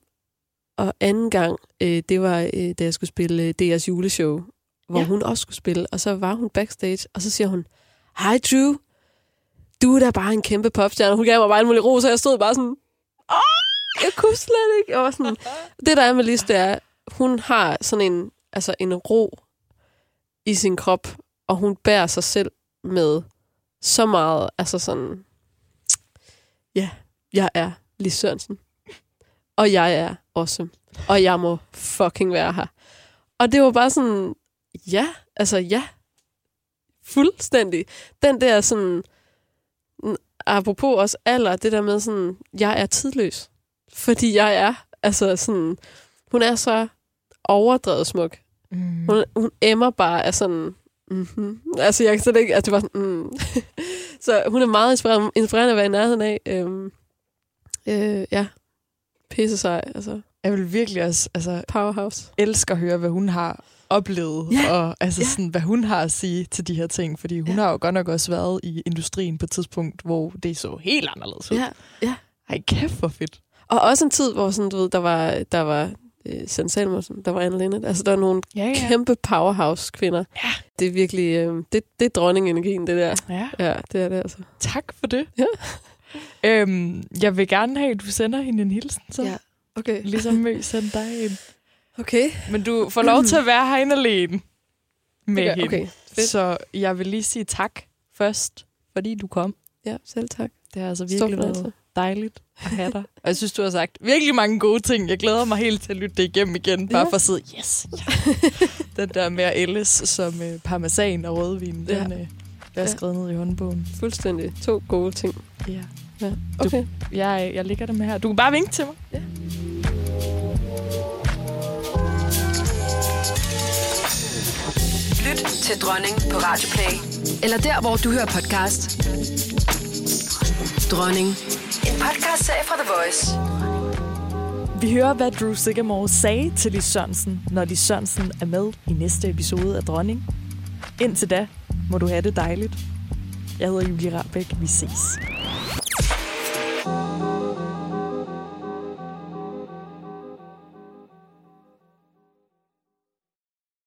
og anden gang, øh, det var, øh, da jeg skulle spille øh, DR's juleshow, hvor Ja. hun også skulle spille, og så var hun backstage, og så siger hun, hej Drew, du er da bare en kæmpe popstjerne. Hun gav mig bare en mulig ro, så jeg stod bare sådan, Åh, jeg kunne slet ikke. Jeg var sådan, det der er med Lis, det er, hun har sådan en, altså en ro i sin krop, og hun bærer sig selv med så meget, altså sådan, ja, jeg er Lis Sørensen. Og jeg er awesome. Og jeg må fucking være her. Og det var bare sådan, ja, altså ja, fuldstændig. Den der sådan, apropos også alder, det der med sådan, jeg er tidløs. Fordi jeg er, altså sådan, hun er så overdrevet smuk. Mm. Hun, hun emmer bare af sådan... Mm-hmm. Altså, jeg kan slet ikke... Altså, det var sådan... Mm. så hun er meget inspirerende, inspirerende at være i nærheden af. Øhm, øh, ja. Pisse sig, altså. Jeg vil virkelig også altså, Powerhouse. elske at høre, hvad hun har oplevet, Ja. og altså Ja. sådan, hvad hun har at sige til de her ting. Fordi hun Ja. har jo godt nok også været i industrien på et tidspunkt, hvor det så helt anderledes ud. Ja. Ej, kæft hvor fedt. Og også en tid, hvor sådan, du ved, der var, der var øh, Sand Salmonsen, der var Anne Linnet. Altså, der var nogle Ja, ja. kæmpe powerhouse-kvinder. Ja. Det er virkelig... Øh, det, det er dronningenergien, det der. ja. Ja, det er det altså. Tak for det. Ja. Øhm, jeg vil gerne have, at du sender hende en hilsen, så. Ja. Okay. Ligesom Mø sendte dig en. Okay. Men du får lov til at være herinde alene. med gør- hende. okay, fedt. Så jeg vil lige sige tak først, fordi du kom. Ja, selv tak. Det har altså virkelig været dejligt at have dig. Og jeg synes, du har sagt virkelig mange gode ting. Jeg glæder mig helt til at lytte det igennem igen, bare Ja. for at sidde, yes, ja. Den der med ældes som øh, parmesan og rødvin, Ja. den øh, bliver Ja. skrevet ned i håndbogen. Fuldstændig. To gode ting. Ja. Ja. Okay. Jeg, jeg ligger det med her. Du kan bare vinke til mig. Lyt til Dronning på Radio Play. Eller der, hvor du hører podcast. Dronning. En podcastserie fra The Voice. Vi hører, hvad Drew Sigamore sagde til Lis Sørensen, når Lis Sørensen er med i næste episode af Dronning. Indtil da må du have det dejligt. Jeg hedder Julie Rabeck. Vi ses.